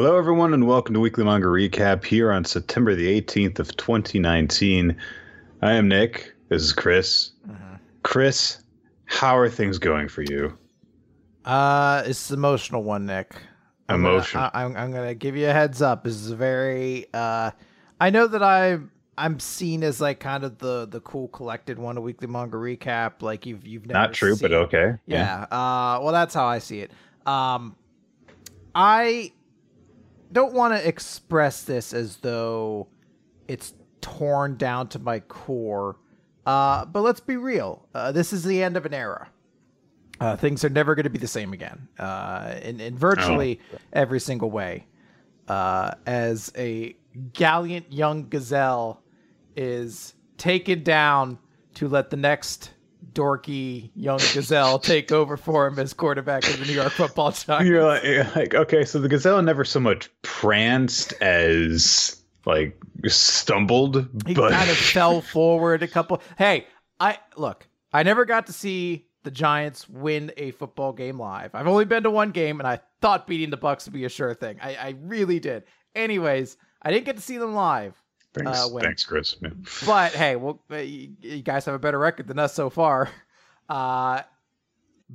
Hello, everyone, and welcome to Weekly Manga Recap here on September the 18th of 2019. I am Nick. This is Chris. Chris, how are things going for you? Uh, it's the emotional one, Nick. I'm Emotional. Gonna, I, am I'm gonna give you a heads up. This is a very uh, I know that I'm I'm seen as like kind of the the cool collected one, a weekly manga recap. Like you've you've never Not true, but seen- okay. Yeah. Uh, well, that's how I see it. Um, I don't want to express this as though it's torn down to my core. Uh, but let's be real. Uh, this is the end of an era. Uh, things are never going to be the same again. Uh, in, in virtually every single way. Uh, as a gallant young gazelle is taken down to let the next dorky young gazelle take over for him as quarterback of the New York Football Giants. You're like, you're like, okay, so the gazelle never so much pranced as like stumbled, He but kind of fell forward a couple. Hey, I look. I never got to see the Giants win a football game live. I've only been to one game, and I thought beating the Bucks would be a sure thing. I, I really did. Anyways, I didn't get to see them live. Thanks, uh, thanks, Chris. But hey, well, uh, you, you guys have a better record than us so far. Uh,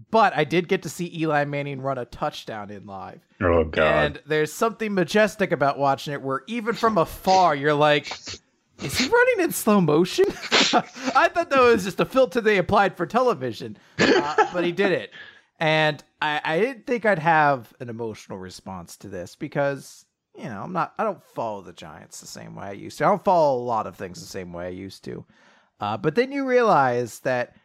but I did get to see Eli Manning run a touchdown in live. Oh God, And there's something majestic about watching it where even from afar, you're like, is he running in slow motion? I thought that was just a filter they applied for television, uh, but he did it. And I, I didn't think I'd have an emotional response to this because, you know, I'm not, I don't follow the Giants the same way I used to. I don't follow a lot of things the same way I used to. Uh, but then you realize that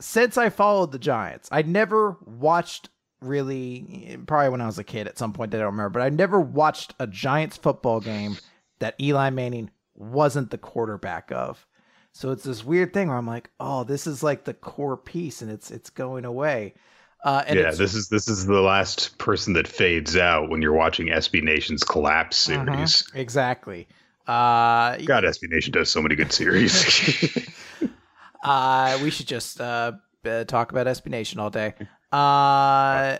since I followed the Giants, I never watched really, probably when I was a kid at some point, I don't remember, but I never watched a Giants football game that Eli Manning wasn't the quarterback of. So it's this weird thing where I'm like, oh, this is like the core piece and it's it's going away. Uh, and yeah, this is this is the last person that fades out when you're watching SB Nation's collapse Mhm, series. exactly. Uh, God, SB Nation does so many good series. Uh, we should just uh, uh, talk about SB Nation all day. Uh,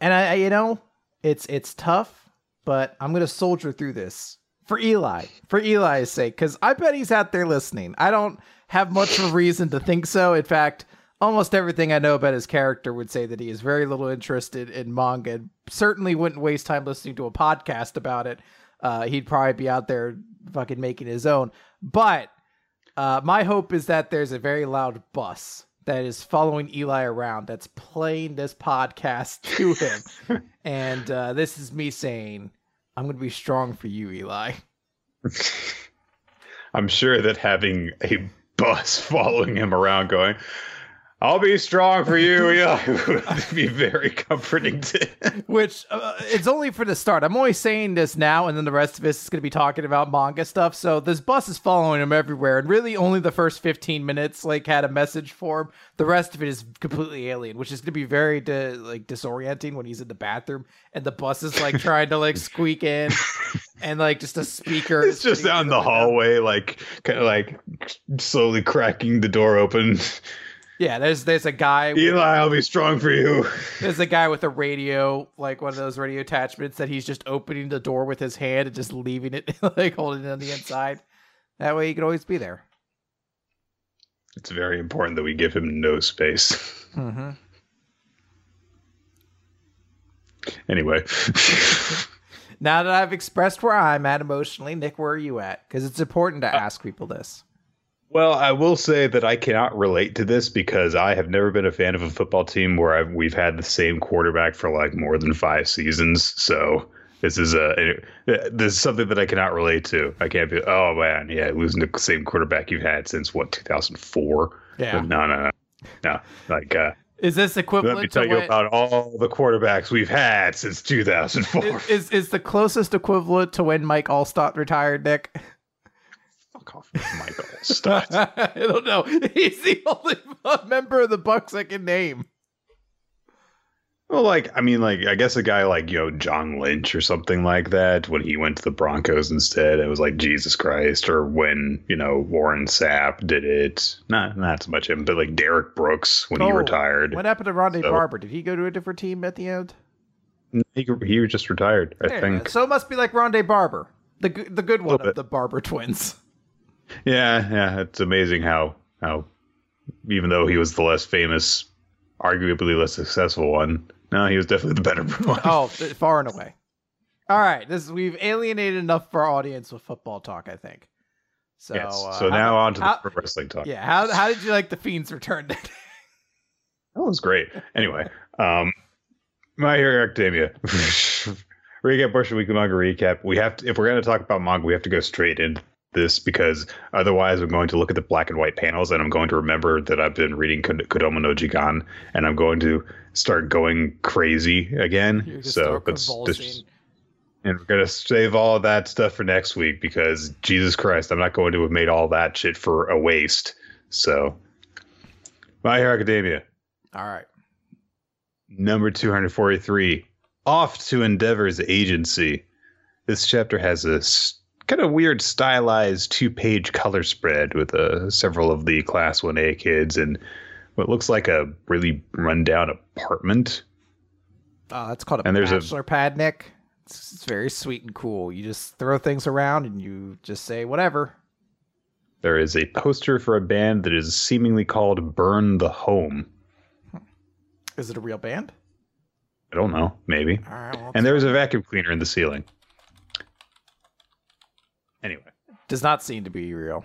and I, I, you know, it's it's tough, but I'm gonna soldier through this for Eli, for Eli's sake, because I bet he's out there listening. I don't have much of a reason to think so. In fact, almost everything I know about his character would say that he is very little interested in manga. and Certainly wouldn't waste time listening to a podcast about it. Uh, he'd probably be out there fucking making his own. But uh, my hope is that there's a very loud bus that is following Eli around that's playing this podcast to him. and uh, this is me saying, I'm going to be strong for you, Eli. I'm sure that having a bus following him around going, I'll be strong for you, yeah, would be very comforting to Which uh, it's only for the start. I'm only saying this now, and then the rest of us is going to be talking about manga stuff. So this bus is following him everywhere, and really only the first 15 minutes like had a message for him. The rest of it is completely alien, which is going to be very di- like disorienting when he's in the bathroom and the bus is like trying to like squeak in, and like just a speaker. It's just down the window. hallway, like kind of like slowly cracking the door open. Yeah, there's there's a guy. with- Eli, I'll be strong for you. There's a guy with a radio, like one of those radio attachments that he's just opening the door with his hand and just leaving it, like holding it on the inside. That way he can always be there. It's very important that we give him no space. Mm-hmm. Anyway, Now that I've expressed where I'm at emotionally, Nick, where are you at? Because it's important to ask people this. Well, I will say that I cannot relate to this because I have never been a fan of a football team where I've, we've had the same quarterback for like more than five seasons. So this is a this is something that I cannot relate to. I can't be. Oh man, yeah, losing the same quarterback you've had since what 2004. Yeah. No, no, no, no. Like, uh, Is this equivalent let me tell to you when, about all the quarterbacks we've had since 2004. is, is is the closest equivalent to when Mike Alstott retired, Nick? Fuck off, Michael. Stop. I don't know. He's the only member of the Bucks I can name. Well, like I mean, like I guess a guy like you know John Lynch or something like that when he went to the Broncos instead, it was like Jesus Christ. Or when you know Warren Sapp did it, not not so much him, but like Derrick Brooks when he Oh, retired. What happened to Rondé So- Barber? Did he go to a different team at the end? He he just retired, I think. So it must be like Rondé Barber, the the good one of the Barber twins. Yeah, yeah. It's amazing how how even though he was the less famous, arguably less successful one, no, he was definitely the better one. Oh, far and away. All right, this we've alienated enough for our audience with football talk. I think. So yes. uh, so how- now on to the how- pro wrestling talk. Yeah, how how did you like the Fiend's return? That was great. Anyway, um, My Hero Academia. recap, portion weekly manga recap. We have to, if we're going to talk about manga, we have to go straight into this because otherwise I'm going to look at the black and white panels and I'm going to remember that I've been reading Kodomo no Jikan and I'm going to start going crazy again. So, start but s- convulsing. just- and we're gonna save all that stuff for next week because Jesus Christ, I'm not going to have made all that shit for a waste. So, My Hero Academia All right. number 243 off to endeavor's agency this chapter has a s- kind of weird stylized two-page color spread with uh, several of the class 1a kids and what looks like a really rundown apartment Oh, that's called a And there's a- bachelor pad, Nick. It's, it's very sweet and cool. You just throw things around and you just say whatever. there is a poster for a band that is seemingly called burn the home Is it a real band? i don't know maybe All right. Well, and there's a vacuum cleaner in the ceiling anyway does not seem to be real.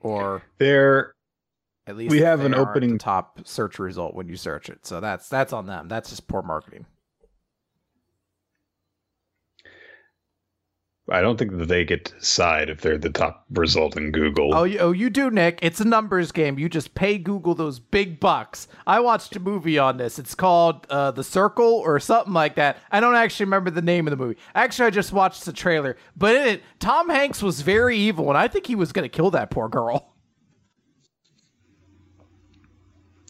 Or there at least We have an opening- top search result when you search it. So that's that's on them. That's just poor marketing. I don't think that they get to decide if they're the top result in Google. Oh, you, oh, you do, Nick. It's a numbers game. You just pay Google those big bucks. I watched a movie on this. It's called uh, The Circle or something like that. I don't actually remember the name of the movie. Actually, I just watched the trailer. But in it, Tom Hanks was very evil, and I think he was going to kill that poor girl.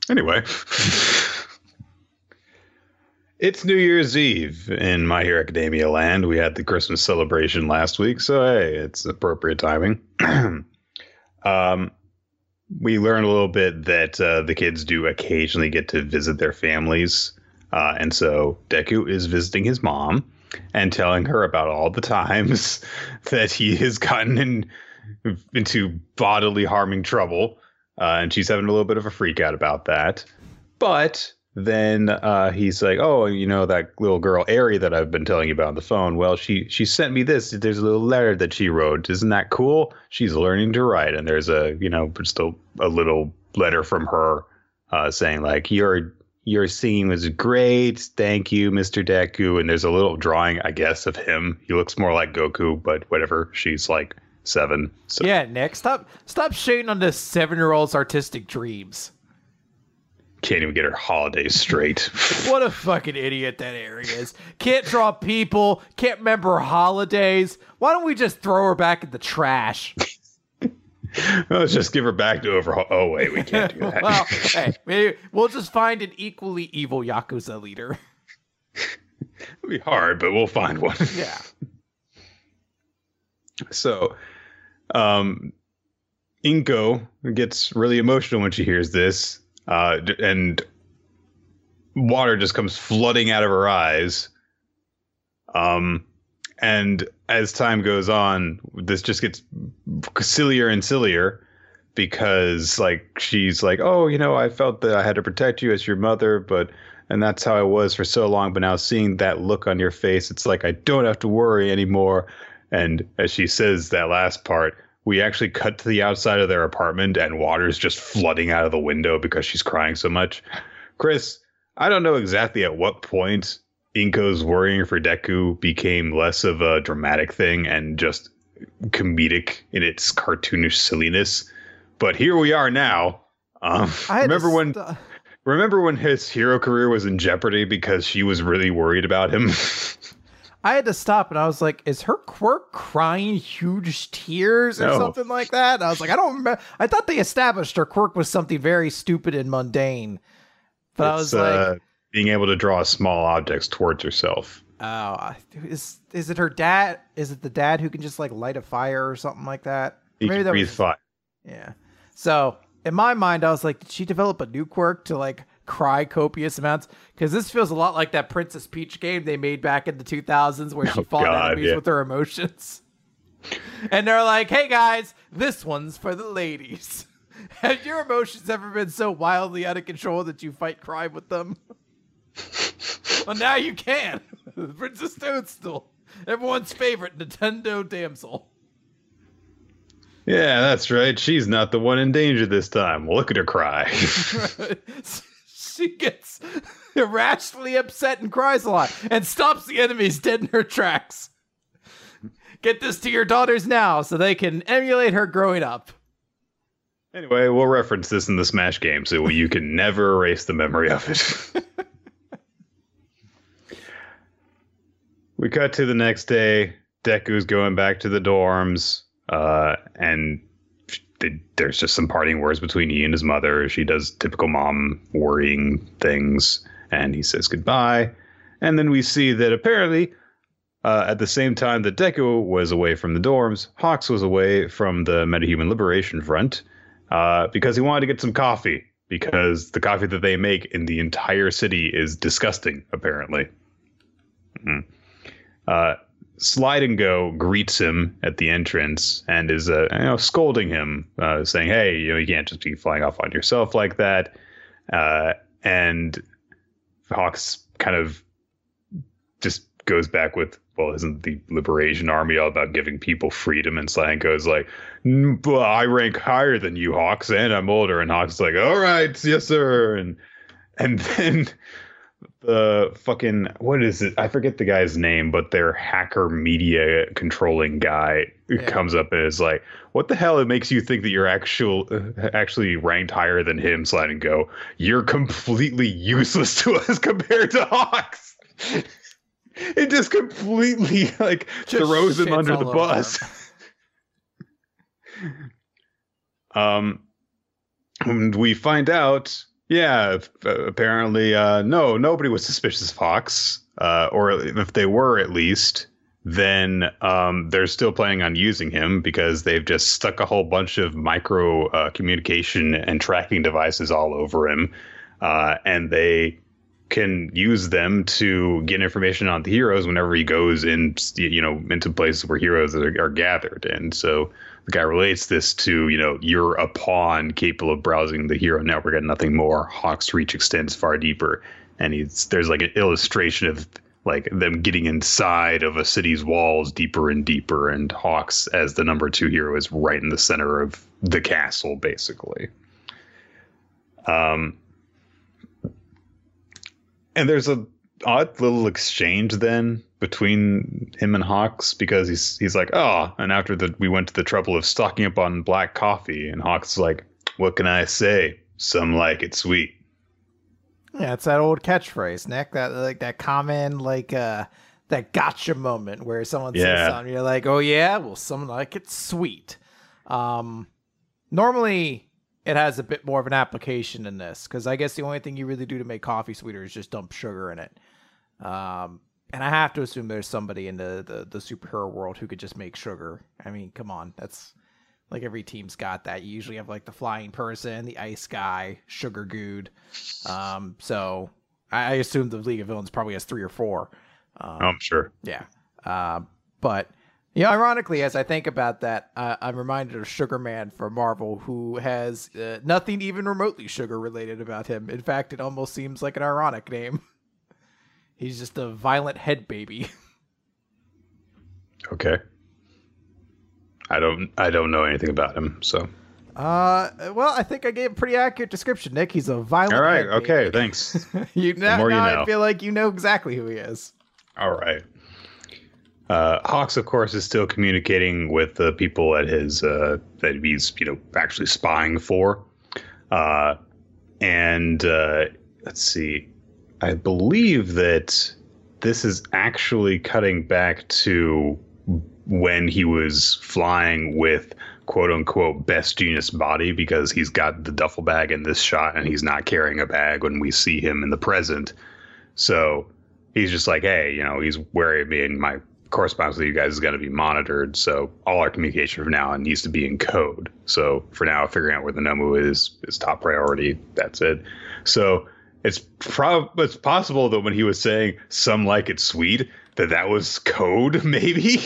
Anyway, it's New Year's Eve in My Hero Academia land. We had the Christmas celebration last week, so hey, it's appropriate timing. um, we learned a little bit that uh, the kids do occasionally get to visit their families, uh, and so Deku is visiting his mom and telling her about all the times that he has gotten in into bodily harming trouble uh, and she's having a little bit of a freak out about that. But then uh, he's like, "Oh, you know that little girl Eri that I've been telling you about on the phone. Well, she she sent me this. There's a little letter that she wrote. Isn't that cool? She's learning to write, and there's a you know just a, a little letter from her uh, saying like your your singing was great. Thank you, Mr. Deku. And there's a little drawing, I guess, of him. He looks more like Goku, but whatever. She's like seven. So Yeah, Nick, stop stop shading on the seven year old's artistic dreams. Can't even get her holidays straight. What a fucking idiot that Eri is. Can't draw people, can't remember holidays. Why don't we just throw her back in the trash? Let's just give her back to overhaul. Oh wait, we can't do that. well, hey, maybe we'll just find an equally evil Yakuza leader. It'll be hard, but we'll find one. Yeah. So, um, Inko gets really emotional when she hears this, uh, and water just comes flooding out of her eyes. Um, and as time goes on, this just gets sillier and sillier because, like, she's like, "Oh, you know, I felt that I had to protect you as your mother, but." And that's how I was for so long. But now seeing that look on your face, it's like I don't have to worry anymore. And as she says that last part, we actually cut to the outside of their apartment and water's just flooding out of the window because she's crying so much. Chris, I don't know exactly at what point Inko's worrying for Deku became less of a dramatic thing and just comedic in its cartoonish silliness. But here we are now. Um, I had to remember when st- remember when his hero career was in jeopardy because she was really worried about him? I had to stop and I was like, is her quirk crying huge tears or No. something like that? And I was like, I don't remember. I thought they established her quirk was something very stupid and mundane. But I It's, was like, uh, being able to draw small objects towards herself. oh, is is it her dad? Is it the dad who can just like light a fire or something like that? He Maybe that breathe was- fire. Yeah. So in my mind, I was like, did she develop a new quirk to like cry copious amounts because this feels a lot like that Princess Peach game they made back in the 2000s where she Oh, fought God, enemies yeah. with her emotions. And they're like, "Hey guys, this one's for the ladies." Have your emotions ever been so wildly out of control that you fight crime with them? well, now you can. Princess Toadstool, everyone's favorite Nintendo damsel. Yeah, that's right. She's not the one in danger this time. Look at her cry. She gets irrationally upset and cries a lot and stops the enemies dead in her tracks. Get this to your daughters now so they can emulate her growing up. anyway, we'll reference this in the Smash game so you can never erase the memory of it. we cut to the next day. Deku's going back to the dorms, uh, and there's just some parting words between he and his mother. She does typical mom worrying things, and he says goodbye. And then we see that apparently, uh, at the same time that Deku was away from the dorms, Hawks was away from the Metahuman Liberation Front uh, because he wanted to get some coffee. Because the coffee that they make in the entire city is disgusting, apparently. Mhm. Uh, Slidin' Go greets him at the entrance and is, uh, you know, scolding him, uh, saying, "Hey, you know, you can't just be flying off on yourself like that." Uh, and Hawks kind of just goes back with, "Well, isn't the Liberation Army all about giving people freedom?" And Slidin' Go's like, "Mm, I rank higher than you, Hawks, and I'm older." And Hawks is like, "All right, yes, sir." And and then the fucking what is it? I forget the guy's name, but their hacker media controlling guy Yeah. comes up and is like, "What the hell? It makes you think that you're actual actually ranked higher than him?" Slidin' Go. You're completely useless to us compared to Hawks. it just completely like Just throws him under the bus. um, and we find out, yeah, uh, apparently, uh, no, nobody was suspicious of Hawks, uh, or if they were, at least, then um, they're still planning on using him because they've just stuck a whole bunch of micro uh, communication and tracking devices all over him, uh, and they can use them to get information on the heroes whenever he goes in, you know, into places where heroes are, are gathered. And so the guy relates this to, you know, you're a pawn capable of browsing the hero network and nothing more. Hawk's reach extends far deeper. And he's there's like an illustration of like them getting inside of a city's walls deeper and deeper, and Hawks as the number two hero is right in the center of the castle, basically. Um and there's a odd little exchange then between him and Hawks because he's he's like, oh, and after that we went to the trouble of stocking up on black coffee, and Hawks is like, what can I say? Some like it sweet. Yeah, it's that old catchphrase, Nick. That like that common like uh that gotcha moment where someone says something, you're like, oh yeah, well, someone like it's sweet. Um, normally it has a bit more of an application in this because I guess the only thing you really do to make coffee sweeter is just dump sugar in it. Um, and I have to assume there's somebody in the, the the superhero world who could just make sugar. I mean, come on, that's like every team's got that. You usually have like the flying person, the ice guy, sugar good. Um, so I, I assume the League of Villains probably has three or four. Um, Oh, I'm sure. yeah. Uh, but yeah, ironically, as I think about that, uh, I'm reminded of Sugar Man from Marvel, who has uh, nothing even remotely sugar related about him. In fact, it almost seems like an ironic name. He's just a violent head baby. Okay. I don't I don't know anything about him, so Uh, well, I think I gave a pretty accurate description, Nick. He's a violent. all right, okay, thanks. you now, more you know. I feel like you know exactly who he is. All right. Uh, Hawks, of course, is still communicating with the people at his uh, that he's you know actually spying for, uh, and uh, let's see, I believe that this is actually cutting back to when he was flying with quote unquote Best Jeanist body because he's got the duffel bag in this shot and he's not carrying a bag when we see him in the present. So he's just like, hey, you know, he's wary of me and my correspondence with you guys is going to be monitored. So all our communication from now on needs to be in code. So for now, figuring out where the Nomu is is top priority. That's it. So it's prob it's possible that when he was saying some like it sweet, that that was code. Maybe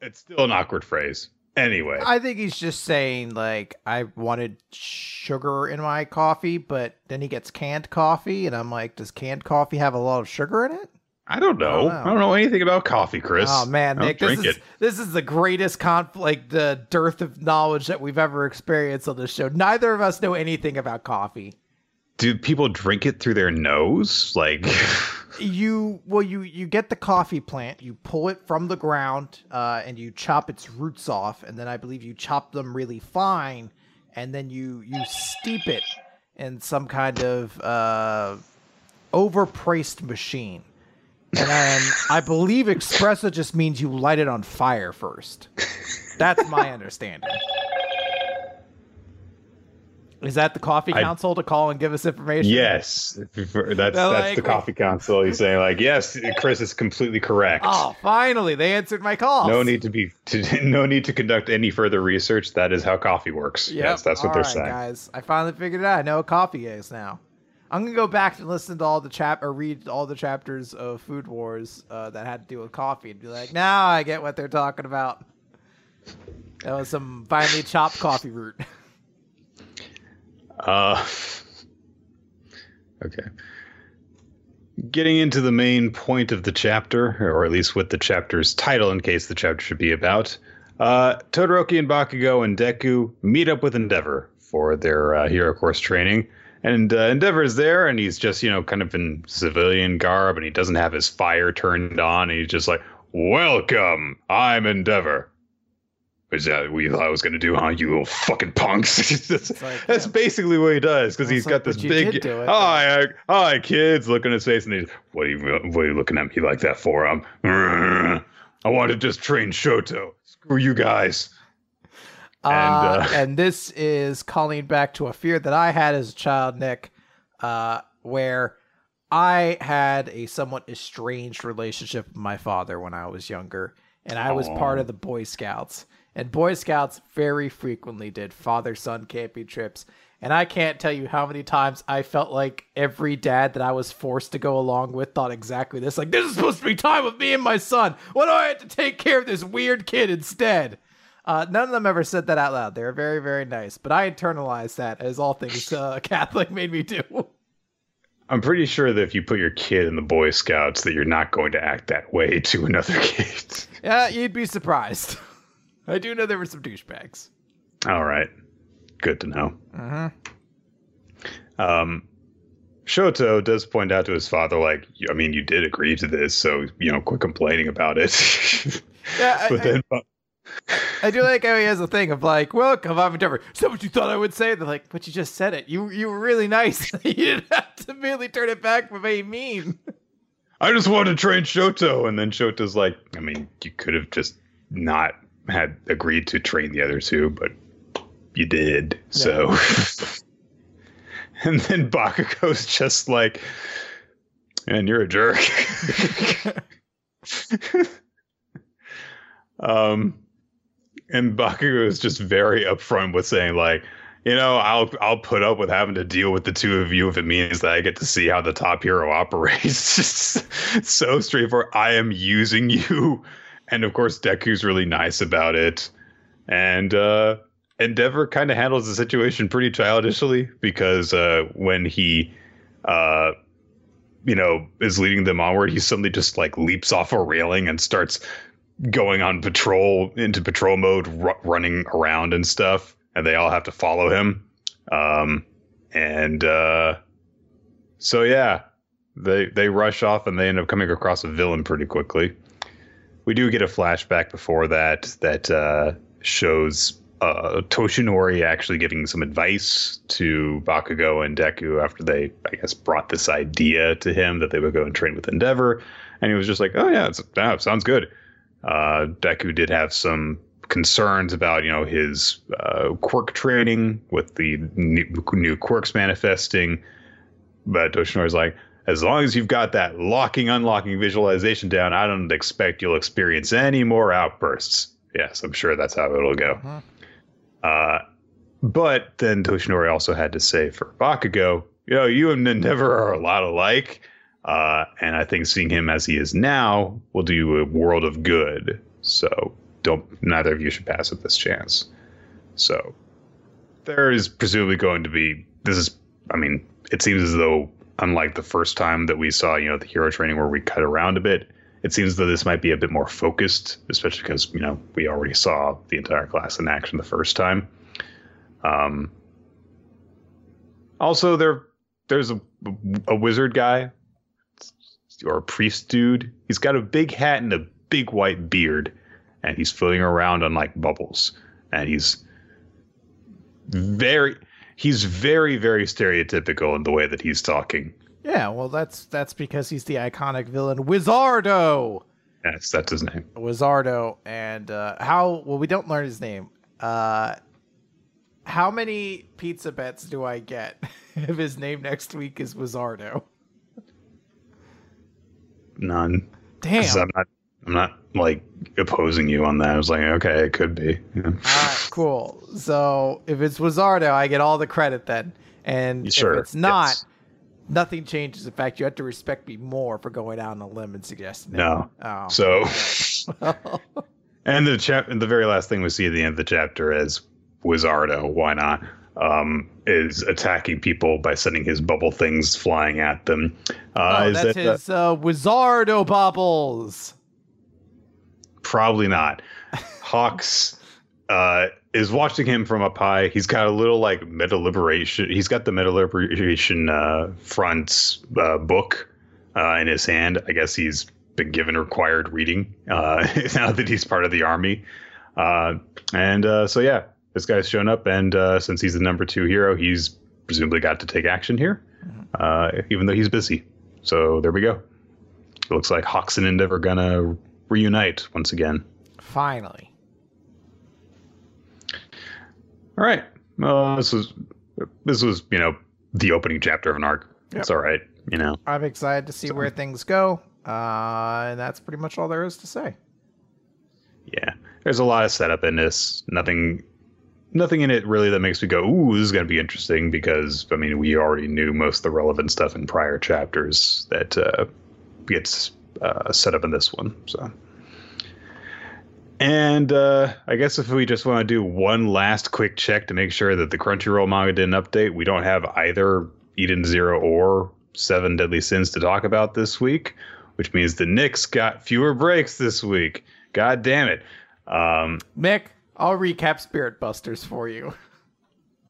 it's still an awkward phrase. Anyway, I think he's just saying like I wanted sugar in my coffee, but then he gets canned coffee, and I'm like, does canned coffee have a lot of sugar in it? I don't know. I don't know, anything about coffee, Chris. Oh man, Nick, this is it. this is the greatest conflict, the dearth of knowledge that we've ever experienced on this show. Neither of us know anything about coffee. Do people drink it through their nose? Like, You well, you you get the coffee plant, you pull it from the ground, uh, and you chop its roots off, and then I believe you chop them really fine, and then you you steep it in some kind of uh, overpriced machine. And then I believe espresso just means you light it on fire first. That's my understanding. Is that the coffee I- council to call and give us information? yes, that's They're that's like- the coffee council. He's saying like, yes, Chris is completely correct. Oh, finally, they answered my call. No need to be to, no need to conduct any further research. That is how coffee works. Yep. Yes, that's what All they're right, saying. guys. I finally figured it out. I know what coffee is now. I'm gonna go back and listen to all the chap or read all the chapters of Food Wars uh, that had to do with coffee and be like, now I get what they're talking about. That was some finely chopped coffee root. Uh, okay. Getting into the main point of the chapter, or at least what the chapter's title, in case the chapter should be about. Uh, Todoroki and Bakugo and Deku meet up with Endeavor for their uh, hero course training. And uh, Endeavor is there, and he's just, you know, kind of in civilian garb, and he doesn't have his fire turned on, and he's just like, Welcome, I'm Endeavor. Is that what you thought I was going to do, huh, you little fucking punks? that's like, that's yeah. basically what he does, because he's got like, this big, did do it. hi, hi, kids, look in his face, and he's, what are you, what are you looking at me like that for? Um, I want to just train Shoto. Screw you guys. Uh, uh, and this is calling back to a fear that I had as a child, Nick, uh, where I had a somewhat estranged relationship with my father when I was younger, and I was part of the Boy Scouts. And Boy Scouts very frequently did father son camping trips. And I can't tell you how many times I felt like every dad that I was forced to go along with thought exactly this like, this is supposed to be time with me and my son. Why do I have to take care of this weird kid instead? Uh, none of them ever said that out loud. They were very, very nice. But I internalized that as all things uh, Catholic made me do. I'm pretty sure that if you put your kid in the Boy Scouts, that you're not going to act that way to another kid. yeah, you'd be surprised. I do know there were some douchebags. All right, good to know. Mm-hmm. Um, Shoto does point out to his father, like, I mean, you did agree to this, so you know, quit complaining about it. Yeah, I, but I- then, I do like how he has a thing of like, welcome, I'm Endeavor. Is that what you thought I would say? They're like, but you just said it. You you were really nice. you didn't have to merely turn it back for being mean. I just want to train Shoto, and then Shoto's like, I mean, you could have just not had agreed to train the other two, but you did. So, and then Bakugo's just like, and you're a jerk. um, and Bakugo is just very upfront with saying like, you know, I'll I'll put up with having to deal with the two of you if it means that I get to see how the top hero operates. It's just so straightforward. I am using you, and of course Deku's really nice about it, and uh, Endeavor kind of handles the situation pretty childishly because uh, when he, uh, you know, is leading them onward, he suddenly just like leaps off a railing and starts going on patrol into patrol mode, ru- running around and stuff, and they all have to follow him. Um, and uh, so yeah, they they rush off and they end up coming across a villain pretty quickly. We do get a flashback before that that uh, shows uh, Toshinori actually giving some advice to Bakugo and Deku after they, I guess, brought this idea to him that they would go and train with Endeavor, and he was just like, "Oh yeah, it's, yeah sounds good." Uh, Deku did have some concerns about you know his uh, quirk training with the new, new quirks manifesting, but Toshinori's like, as long as you've got that locking unlocking visualization down, I don't expect you'll experience any more outbursts. Yes, I'm sure that's how it'll go. Mhm. Uh, but then Toshinori also had to say for Bakugo, you know, you and Endeavor are a lot alike. Uh, and I think seeing him as he is now will do you a world of good. So don't neither of you should pass up this chance. So there is presumably going to be this is I mean, it seems as though unlike the first time that we saw, you know, the hero training where we cut around a bit, it seems though this might be a bit more focused, especially because, you know, we already saw the entire class in action the first time. Um also there there's a a wizard guy or a priest dude. He's got a big hat and a big white beard, and he's floating around on like bubbles. And he's very he's very very stereotypical in the way that he's talking. Yeah, well, that's that's because he's the iconic villain Wizardo. Yes, that's his name. Wizardo, and uh, how? Well, we don't learn his name. Uh, how many pizza bets do I get if his name next week is Wizardo? None. Damn. I'm not. I'm not like opposing you on that. I was like, okay, it could be. Yeah. All right, cool. So if it's Wizardo, I get all the credit then. And Sure, if it's not, yes. nothing changes. In fact, you have to respect me more for going out on a limb and suggesting it. No. Oh. So, and the chap, the very last thing we see at the end of the chapter is Wizardo. Why not? Um, is attacking people by sending his bubble things flying at them. Uh, oh, is that's that, his uh, Wizardo bubbles. Probably not. Hawks uh, is watching him from up high. He's got a little like meta liberation. He's got the meta liberation uh, front uh, book uh, in his hand. I guess he's been given required reading uh, now that he's part of the army. Uh, and uh, so yeah, this guy's shown up, and uh, since he's the number two hero, he's presumably got to take action here, uh, even though he's busy. So there we go. It looks like Hawks and Endeavor are gonna reunite once again. Finally. All right. Well, this was this was you know the opening chapter of an arc. It's all right. You know. I'm excited to see where things go. Uh, and that's pretty much all there is to say. Yeah. There's a lot of setup in this. Nothing. Nothing in it really that makes me go, "Ooh, this is going to be interesting." Because I mean, we already knew most of the relevant stuff in prior chapters that uh, gets uh, set up in this one. So. And uh, I guess if we just want to do one last quick check to make sure that the Crunchyroll manga didn't update, we don't have either Eden Zero or Seven Deadly Sins to talk about this week, which means the Knicks got fewer breaks this week. God damn it. Um, Mick, I'll recap Spirit Busters for you.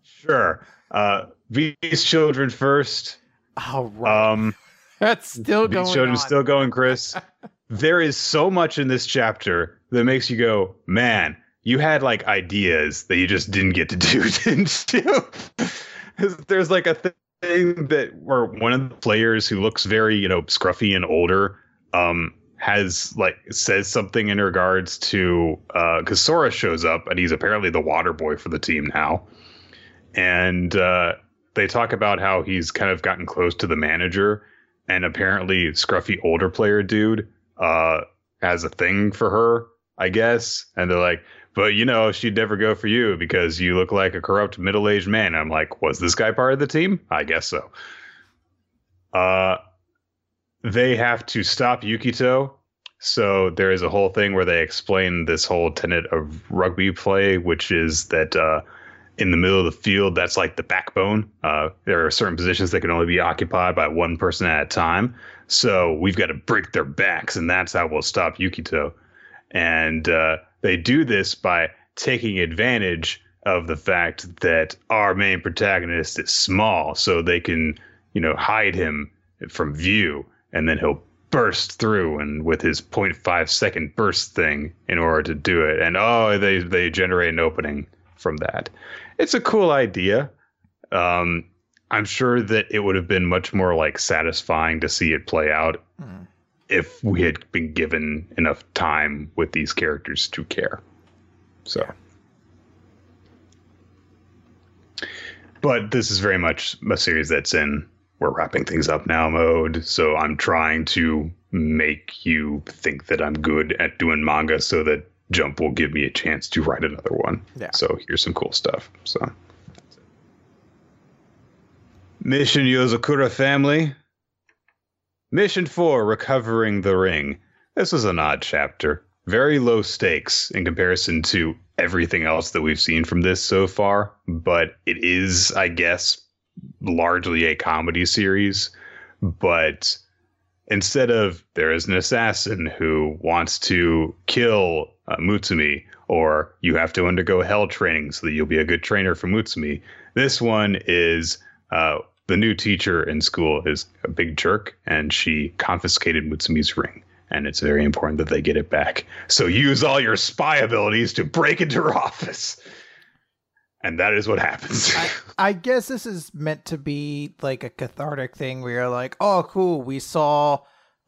sure. Uh, Beast Children first. All right. Um, that's still going still going, Chris. there is so much in this chapter that makes you go, man, you had like ideas that you just didn't get to do, didn't you? There's like a thing that where one of the players who looks very, you know, scruffy and older, um, has like says something in regards to uh because Sora shows up and he's apparently the water boy for the team now. And uh they talk about how he's kind of gotten close to the manager and apparently scruffy older player dude uh has a thing for her i guess. And they're like but you know she'd never go for you because you look like a corrupt middle-aged man. I'm like was this guy part of the team? I guess so. Uh they have to stop yukito. So there is a whole thing where they explain this whole tenet of rugby play which is that uh in the middle of the field, that's like the backbone. Uh, there are certain positions that can only be occupied by one person at a time. So we've got to break their backs, and that's how we'll stop Yukito. And uh, they do this by taking advantage of the fact that our main protagonist is small, so they can, you know, hide him from view, and then he'll burst through and with his 0.5 second burst thing in order to do it. And oh, they they generate an opening from that. It's a cool idea. Um, I'm sure that it would have been much more like satisfying to see it play out Hmm. if we had been given enough time with these characters to care. So, but this is very much a series that's in we're wrapping things up now mode. So I'm trying to make you think that I'm good at doing manga so that Jump will give me a chance to write another one. Yeah. So here's some cool stuff. So Mission Yozakura family. Mission 4 Recovering the Ring. This is an odd chapter. Very low stakes in comparison to everything else that we've seen from this so far, but it is, I guess, largely a comedy series. But instead of there is an assassin who wants to kill uh, Mutsumi, or you have to undergo hell training so that you'll be a good trainer for Mutsumi, this one is uh, the new teacher in school is a big jerk, and she confiscated Mutsumi's ring. And it's very important that they get it back. So use all your spy abilities to break into her office. And that is what happens. I, I guess this is meant to be like a cathartic thing where you're like, oh, cool, we saw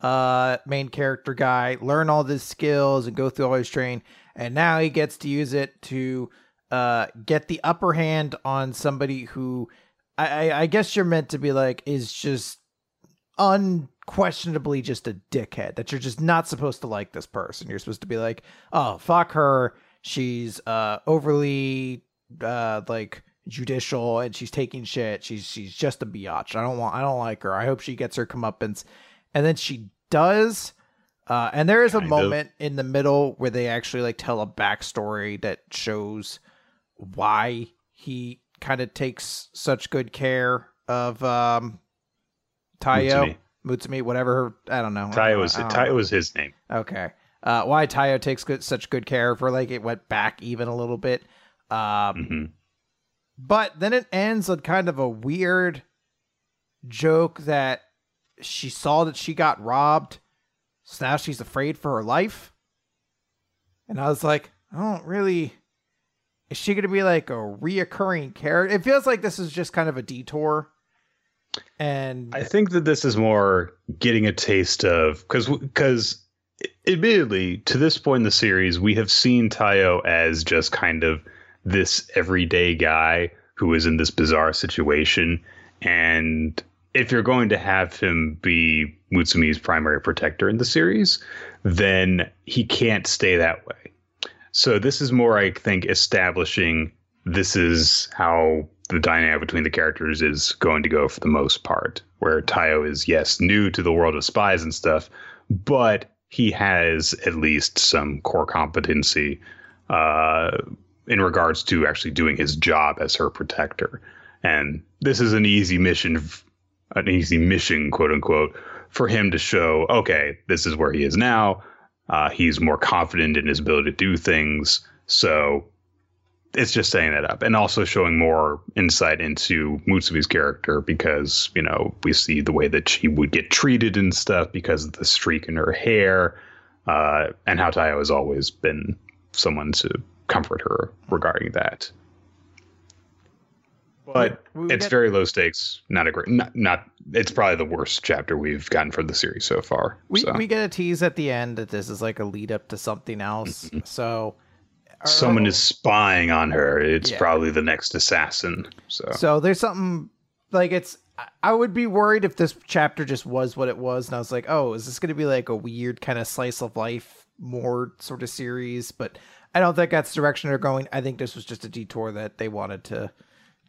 uh main character guy learn all these skills and go through all his training, and now he gets to use it to uh get the upper hand on somebody who I, I, I guess you're meant to be like is just unquestionably just a dickhead that you're just not supposed to like this person. You're supposed to be like, oh fuck her. She's uh overly uh like judicial and she's taking shit. She's she's just a biatch. I don't want I don't like her. I hope she gets her comeuppance. And then she does. Uh, and there is kind a moment of. in the middle where they actually like tell a backstory that shows why he kind of takes such good care of um Taiyo, Mutsumi, whatever. I don't know. Taiyo was Taiyo was his name. Okay. Uh, why Taiyo takes good, such good care of her, like it went back even a little bit. Um, mm-hmm. But then it ends on kind of a weird joke that she saw that she got robbed, so now she's afraid for her life. And I was like, I don't really. Is she going to be like a reoccurring character? It feels like this is just kind of a detour. And I think that this is more getting a taste of because because admittedly to this point in the series we have seen Taiyo as just kind of this everyday guy who is in this bizarre situation and if you're going to have him be Mutsumi's primary protector in the series, then he can't stay that way. So this is more, I think, establishing this is how the dynamic between the characters is going to go for the most part. Where Taiyo is, yes, new to the world of spies and stuff, but he has at least some core competency uh, in regards to actually doing his job as her protector. And this is an easy mission an easy mission, quote unquote, for him to show, okay, this is where he is now. Uh, he's more confident in his ability to do things. So it's just setting that up and also showing more insight into Mutsumi's character because, you know, we see the way that she would get treated and stuff because of the streak in her hair, uh, and how Taiyo has always been someone to comfort her regarding that but we, we it's get... very low stakes. Not a great, not, not. It's probably the worst chapter we've gotten from the series so far. We so. we get a tease at the end that this is like a lead up to something else. Mm-hmm. So someone is spying on her. It's yeah. probably the next assassin. So so there's something like it's. I would be worried if this chapter just was what it was, and I was like, oh, is this going to be like a weird kind of slice of life more sort of series? But I don't think that's the direction they're going. I think this was just a detour that they wanted to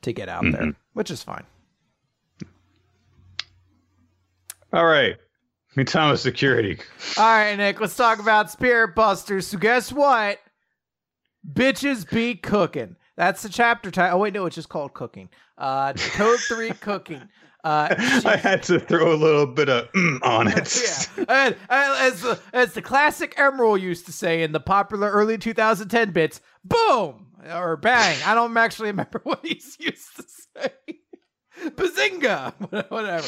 to get out mm-hmm. there, which is fine. All right. Mitama Security. All right, Nick, let's talk about Spirit Busters. So, guess what? Bitches be cooking. That's the chapter title. Oh, wait, no, it's just called Cooking. Uh, Code 3 Cooking. Uh, I had to throw a little bit of mm on it. yeah, and, and as the as the classic Emeril used to say in the popular early 2010 bits, boom or bang. I don't actually remember what he's used to say. Bazinga, whatever.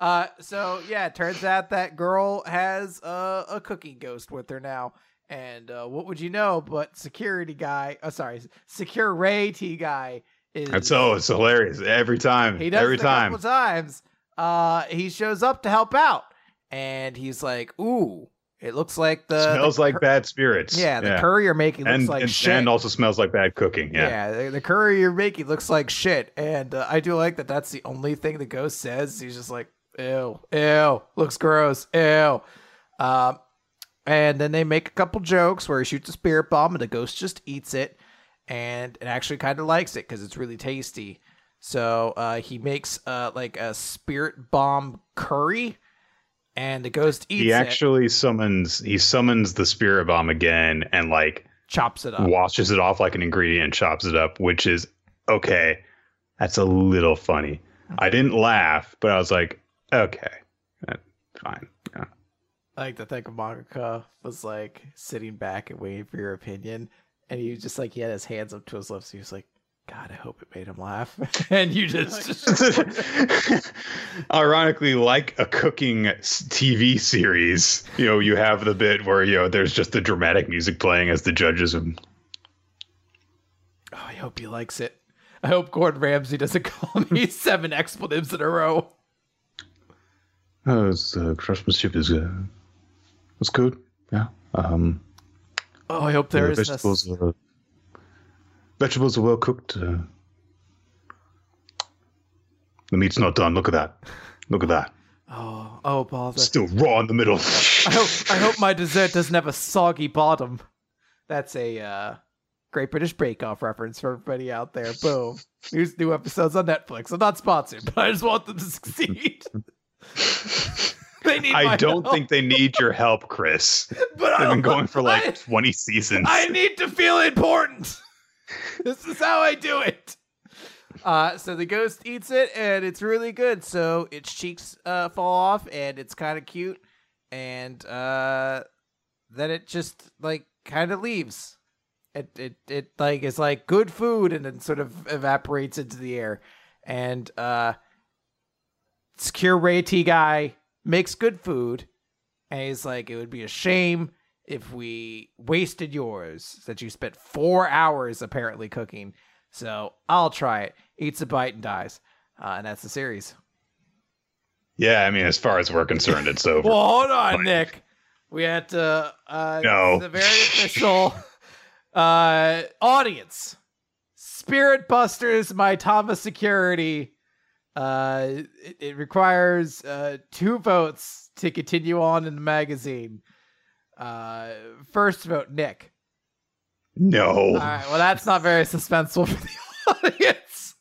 Uh, so yeah, it turns out that girl has a, a cooking ghost with her now. And uh, what would you know? But security guy, oh sorry, security guy is. That's so it's hilarious every time. He does every time. Couple times. Uh, he shows up to help out, and he's like, "Ooh, it looks like the smells the like bad spirits. Yeah, the yeah. curry you're making looks and, like and, shit. And also smells like bad cooking. Yeah, yeah. The, the curry you're making looks like shit. And uh, I do like that. That's the only thing the ghost says. He's just like, ew, ew, looks gross, ew. Um, and then they make a couple jokes where he shoots a spirit bomb and the ghost just eats it, and it actually kind of likes it because it's really tasty. So uh, he makes uh, like a spirit bomb curry, and the ghost eats he it, actually summons he summons the spirit bomb again and like chops it up. washes it off like an ingredient chops it up, which is okay. That's a little funny. I didn't laugh, but I was like, okay, that's fine. Yeah. I like to think of Mangaka was like sitting back and waiting for your opinion, and he was just like he had his hands up to his lips. He was like, "God, I hope it made him laugh," and you just Ironically, like a cooking TV series, you know, you have the bit where you know there's just the dramatic music playing as the judges. And... oh, I hope he likes it. I hope Gordon Ramsay doesn't call me seven expletives in a row. Oh, it's, uh, craftsmanship is uh, it's good. Yeah. Um, Oh, I hope there the is vegetables. Are, vegetables are well cooked. Uh, the meat's not done. Look at that. Look at that. Oh, oh, bother. Still raw in the middle. I hope I hope my dessert doesn't have a soggy bottom. That's a uh, Great British Bake Off reference for everybody out there. Boom. Here's new episodes on Netflix. I'm not sponsored, but I just want them to succeed. they need my I don't help, think they need your help, Chris. but I They've been going for like I, 20 seasons. I need to feel important. this is how I do it. Uh, so the ghost eats it, and it's really good. So its cheeks uh, fall off, and it's kind of cute. And uh, then it just like kind of leaves. It it it like is like good food, and then sort of evaporates into the air. And uh, secure Ray T guy makes good food, and he's like, it would be a shame if we wasted yours that you spent four hours apparently cooking. So I'll try it. Eats a bite and dies. Uh, and that's the series. yeah, I mean, as far as we're concerned, it's over. Well, hold on, Fine. Nick. We had to. Uh, No. The very official uh, audience. Spirit Busters, Mitama Security. Uh, it, it requires uh, two votes to continue on in the magazine. Uh, first vote, Nick. no. All right. Well, that's not very suspenseful for the audience.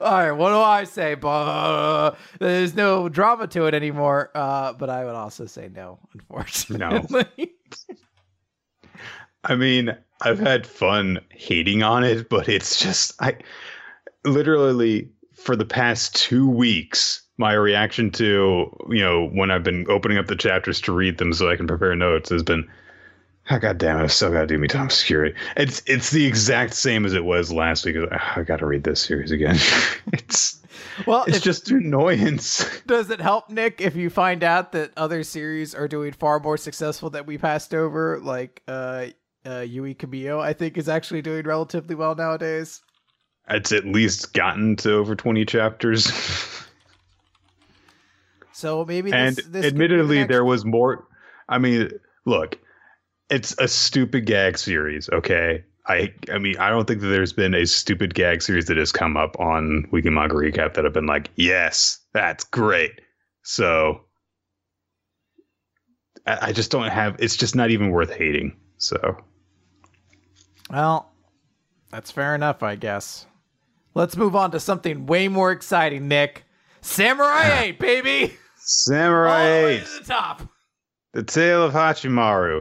All right. What do I say? Bah, there's no drama to it anymore. Uh, but I would also say no, unfortunately. No. I mean, I've had fun hating on it, but it's just I literally for the past two weeks, my reaction to you know when I've been opening up the chapters to read them so I can prepare notes has been, oh, God damn it, I still got to do Mitama Security. It's it's the exact same as it was last week. "Ah, I got to read this series again. it's well, it's if- just an annoyance. does it help, Nick, if you find out that other series are doing far more successful that we passed over, like uh, uh, Yui Kamio, I think is actually doing relatively well nowadays. It's at least gotten to over twenty chapters. So maybe this, and this admittedly there was more i mean look it's a stupid gag series okay i i mean i don't think that there's been a stupid gag series that has come up on weekly manga recap that have been like yes that's great so I, I just don't have it's just not even worth hating so Well, that's fair enough, I guess. Let's move on to something way more exciting, Nick. Samurai 8, baby! samurai All the way 8 to the top. the tale of hachimaru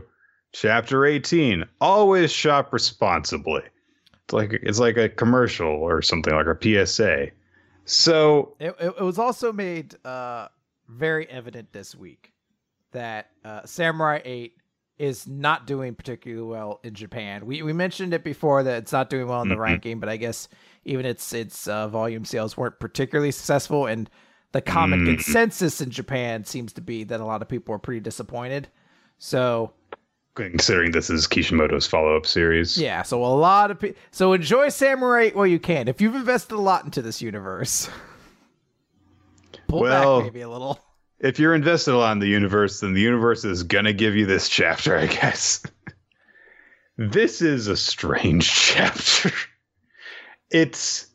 chapter 18 always shop responsibly it's like it's like a commercial or something like a psa so It, it, it was also made uh, very evident this week that uh, Samurai 8 is not doing particularly well in Japan. We we mentioned it before that it's not doing well in the Mhm. ranking, but I guess even its its uh, volume sales weren't particularly successful, and the common Mm. consensus in Japan seems to be that a lot of people are pretty disappointed. So considering this is kishimoto's follow-up series yeah, so a lot of people. So enjoy Samurai 8 while you can. If you've invested a lot into this universe, pull Well- back maybe a little. If you're invested a lot in the universe then the universe is gonna give you this chapter i guess. This is a strange chapter. It's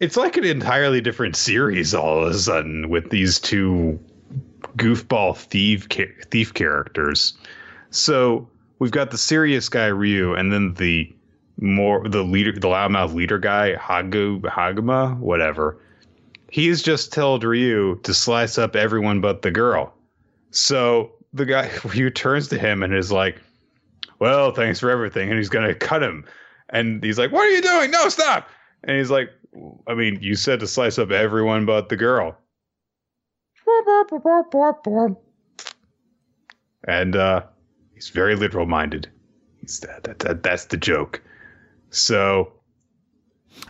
it's like an entirely different series all of a sudden with these two goofball thief thief characters. So we've got the serious guy ryu and then the more the leader, the loudmouth leader guy, Hagu Haguma, whatever. He's just told Ryu to slice up everyone but the girl. So the guy Ryu turns to him and is like, "Well, thanks for everything," and he's gonna cut him. And he's like, "What are you doing? No, stop!" And he's like, "I mean, you said to slice up everyone but the girl." And uh, he's very literal minded. He's that, that, that that's the joke. So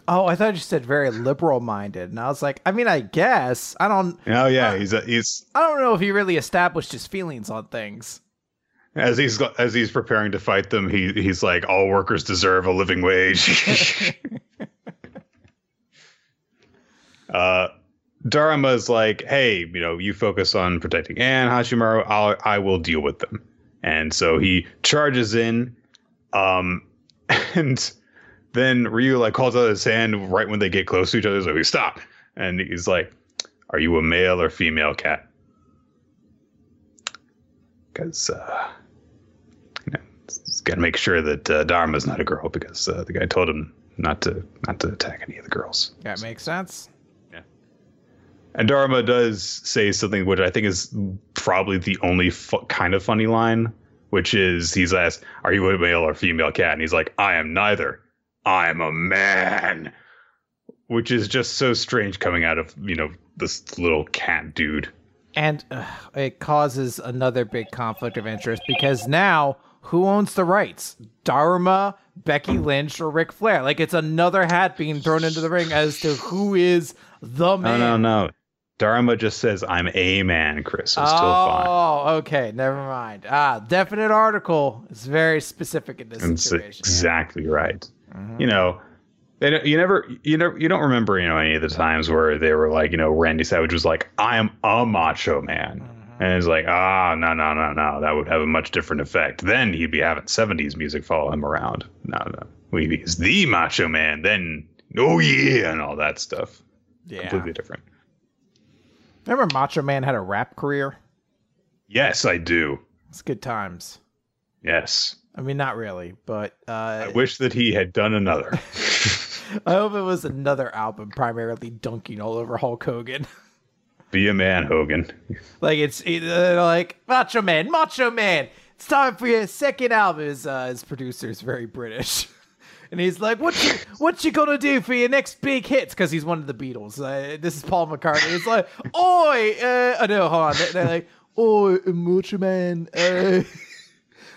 Oh, I thought you said very liberal minded, and I was like, I mean, I guess I don't. oh yeah, Uh, he's a, he's I don't know if he really established his feelings on things. as he's as he's preparing to fight them, he he's like, all workers deserve a living wage. uh, Dharma's like, hey, you know, you focus on protecting Anne Hachimaru. I'll I will deal with them. And so he charges in, um, and then Ryu like calls out of his hand right when they get close to each other. So he stop, and he's like, "Are you a male or female cat?" Because uh, you know, he's got to make sure that uh, Dharma's not a girl because uh, the guy told him not to not to attack any of the girls. That makes sense. Yeah. And Dharma does say something which I think is probably the only fu- kind of funny line, which is he's asked, "Are you a male or female cat?" And he's like, "I am neither. I am a man," which is just so strange coming out of you know this little cat dude. And uh, it causes another big conflict of interest because now who owns the rights? Dharma, Becky Lynch, or Ric Flair? Like it's another hat being thrown into the ring as to who is the man. no, no. no. Dharma just says, "I'm a man." Chris, it's Oh, still fine. Oh, okay, never mind. Ah, definite article. It's very specific in this It's situation. exactly right. Mhm. you know, they don't, you never, you never, you don't remember, you know, any of the times where they were like, you know, Randy Savage was like, "I am a macho man," Mhm. and it's like, ah, no, no, no, no, that would have a much different effect. Then he'd be having '70s music follow him around. No, no, when he's the macho man, then oh yeah, and all that stuff. Yeah. Completely different. Remember Macho Man had a rap career? Yes, I do. It's good times. Yes, I mean, not really, but uh, I wish that he had done another. I hope it was another album primarily dunking all over Hulk Hogan. be a man, Hogan. like it's uh, like Macho Man, Macho Man. It's time for your second album. His, uh, his producer is very British, and he's like, "What you what you gonna do for your next big hits?" Because he's one of the Beatles. Uh, this is Paul McCartney. It's like, "Oi, uh, oh no, hold on." They're, they're like, "Oi, Macho Man." Uh,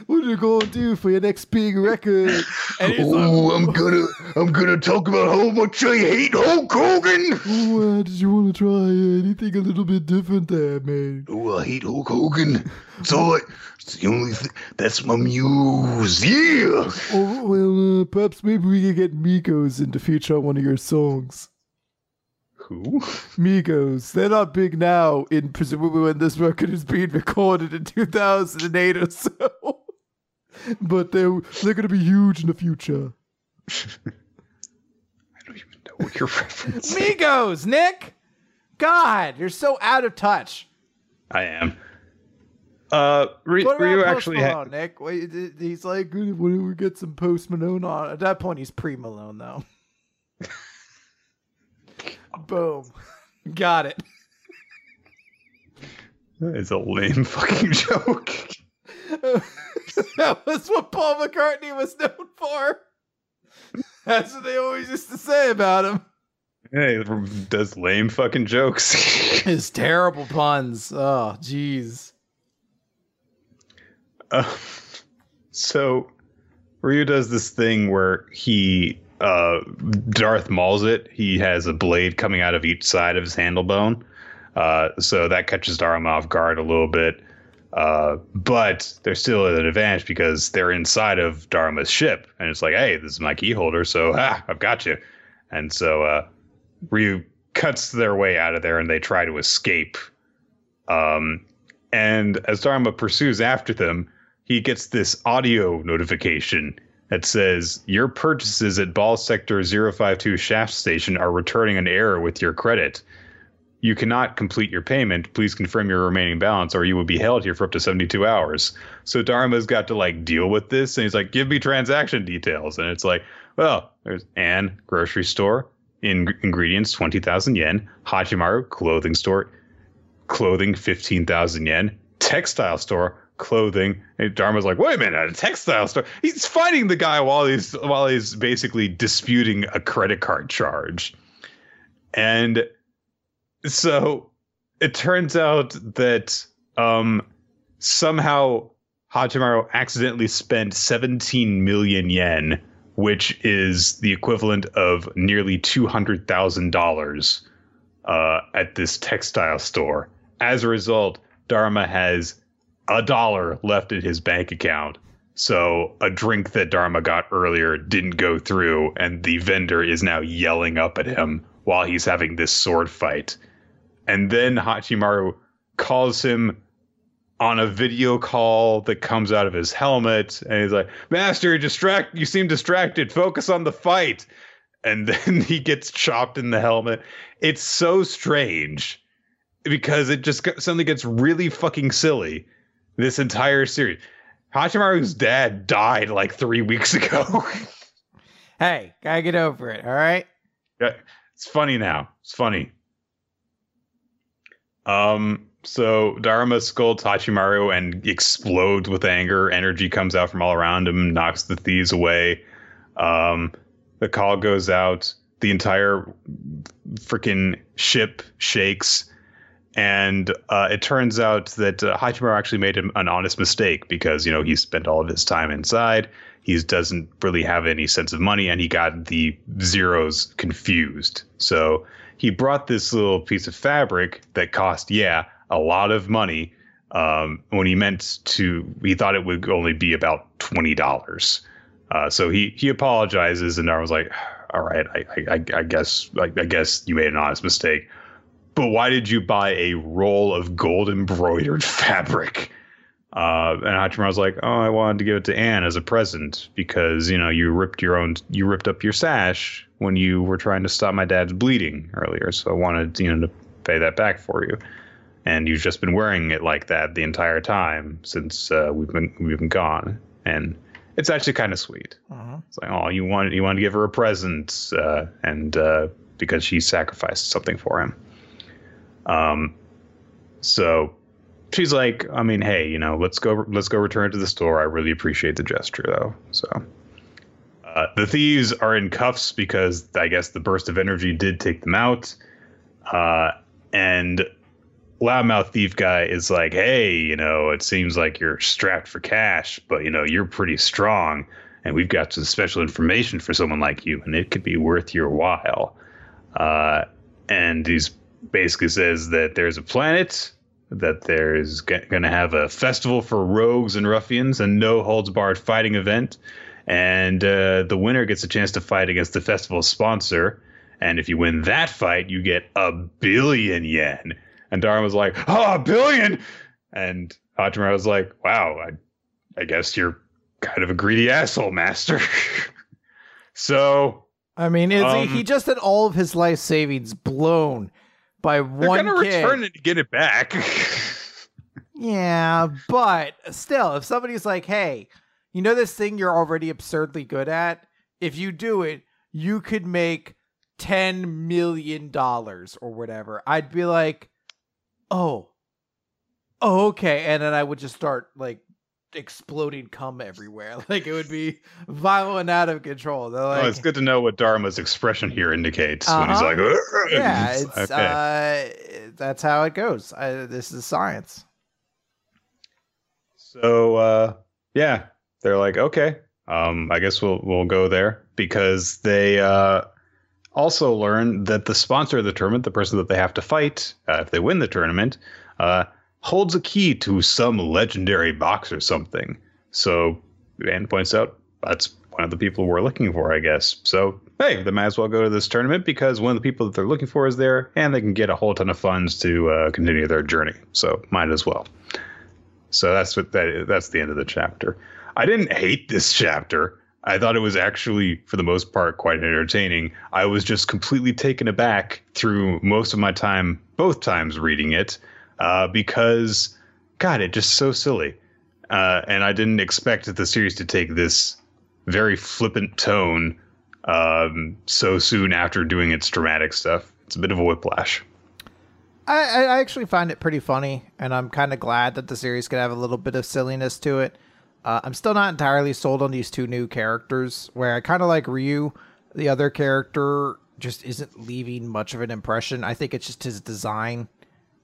what are you gonna do for your next big record? And he's like, Oh, I'm gonna, I'm gonna talk about how much I hate Hulk Hogan. Oh, uh, did you want to try anything a little bit different there, man? Oh, I hate Hulk Hogan. It's all I, it's the only thing. That's my muse. Yeah. Oh, well, uh, perhaps maybe we could get Migos in to feature on one of your songs. Who? Migos, they're not big now, in presumably when this record is being recorded in 2008 or so. but they're, they're going to be huge in the future. I don't even know what you're referencing. Migos, Nick! God, you're so out of touch. I am. Uh, Ryu, What about Ryu Post actually had. Malone, Nick? Wait, He's like, what if we get some Post Malone on? At that point, he's pre Malone, though. Boom. Got it. That is a lame fucking joke. that was what Paul McCartney was known for. That's what they always used to say about him. Hey, does lame fucking jokes. His terrible puns. Oh, jeez. Uh, so Ryu does this thing where he uh Darth mauls it. He has a blade coming out of each side of his handle bone. Uh so that catches Dharma off guard a little bit. Uh but they're still at an advantage because they're inside of Dharma's ship. And it's like, hey, this is my key holder, so I've got you. And so uh Ryu cuts their way out of there and they try to escape. Um and as Dharma pursues after them, he gets this audio notification that says your purchases at Ball Sector 052 Shaft Station are returning an error with your credit. You cannot complete your payment. Please confirm your remaining balance, or you will be held here for up to 72 hours. So Dharma's got to like deal with this, and he's like, "Give me transaction details." And it's like, well, there's an grocery store, in ingredients 20,000 yen, Hachimaru clothing store, clothing 15,000 yen, textile store, clothing. And Dharma's like, wait a minute, a textile store. He's fighting the guy while he's while he's basically disputing a credit card charge. And so it turns out that um, somehow Hachimaru accidentally spent 17 million yen, which is the equivalent of nearly $200,000 uh, at this textile store. As a result, Dharma has a dollar left in his bank account. So a drink that Dharma got earlier didn't go through, and the vendor is now yelling up at him while he's having this sword fight. And then Hachimaru calls him on a video call that comes out of his helmet, and he's like, "Master, distract. You seem distracted. Focus on the fight." And then he gets chopped in the helmet. It's so strange because it just suddenly gets really fucking silly. This entire series. Hachimaru's dad died like three weeks ago. hey, gotta get over it. All right. Yeah, it's funny now. It's funny. Um. So Dharma scolds Hachimaru and explodes with anger. Energy comes out from all around him, knocks the thieves away. Um. The call goes out. The entire freaking ship shakes and uh, it turns out that uh, Hachimaru actually made an honest mistake because you know he spent all of his time inside. He doesn't really have any sense of money, and he got the zeros confused. So he brought this little piece of fabric that cost, yeah, a lot of money. Um, when he meant to, he thought it would only be about twenty dollars. Uh, so he he apologizes, and I was like, "All right, I I, I guess I, I guess you made an honest mistake." but why did you buy a roll of gold embroidered fabric? Uh, and was like, "Oh, I wanted to give it to Anne as a present because you know you ripped your own, you ripped up your sash when you were trying to stop my dad's bleeding earlier. So I wanted you know to pay that back for you. And you've just been wearing it like that the entire time since uh, we've been we've been gone. And it's actually kind of sweet. Uh-huh. It's like, oh, you wanted you wanted to give her a present, uh, and uh, because she sacrificed something for him. Um, so she's like, I mean, hey, you know, let's go, let's go return to the store. I really appreciate the gesture, though. So uh, the thieves are in cuffs because I guess the burst of energy did take them out. Uh, and loudmouth thief guy is like, hey, you know, it seems like you're strapped for cash, but you know, you're pretty strong, and we've got some special information for someone like you, and it could be worth your while. Uh, and he's basically says that there's a planet that there's going to have a festival for rogues and ruffians, a no holds barred fighting event, and uh, the winner gets a chance to fight against the festival sponsor. And if you win that fight, you get a billion yen. And Dharma's like, oh, a billion! And Hachimaru was like, wow, I, I guess you're kind of a greedy asshole, master. so. I mean, is um, he, he just had all of his life savings blown by one They're gonna kid. return it to get it back. yeah, but still, if somebody's like, "Hey, you know this thing you're already absurdly good at? If you do it, you could make ten million dollars or whatever," I'd be like, "Oh, oh, okay," and then I would just start like exploding cum everywhere. Like it would be violent and out of control. Like, oh, it's good to know what Dharma's expression here indicates uh-huh. when he's uh-huh. like, Ugh! yeah, it's, okay. uh, that's how it goes. I, this is science. So uh, yeah, they're like, okay, um, I guess we'll we'll go there because they uh, also learn that the sponsor of the tournament, the person that they have to fight uh, if they win the tournament, uh, holds a key to some legendary box or something. So Anne points out that's one of the people we're looking for, I guess. So hey, they might as well go to this tournament because one of the people that they're looking for is there, and they can get a whole ton of funds to uh, continue their journey. So might as well. So that's what that that's the end of the chapter. I didn't hate this chapter. I thought it was actually, for the most part, quite entertaining. I was just completely taken aback through most of my time, both times reading it, uh, because, God, it just so silly. Uh, and I didn't expect the series to take this very flippant tone um, so soon after doing its dramatic stuff. It's a bit of a whiplash. I, I actually find it pretty funny, and I'm kind of glad that the series could have a little bit of silliness to it. Uh, I'm still not entirely sold on these two new characters, where I kind of like Ryu. The other character just isn't leaving much of an impression. I think it's just his design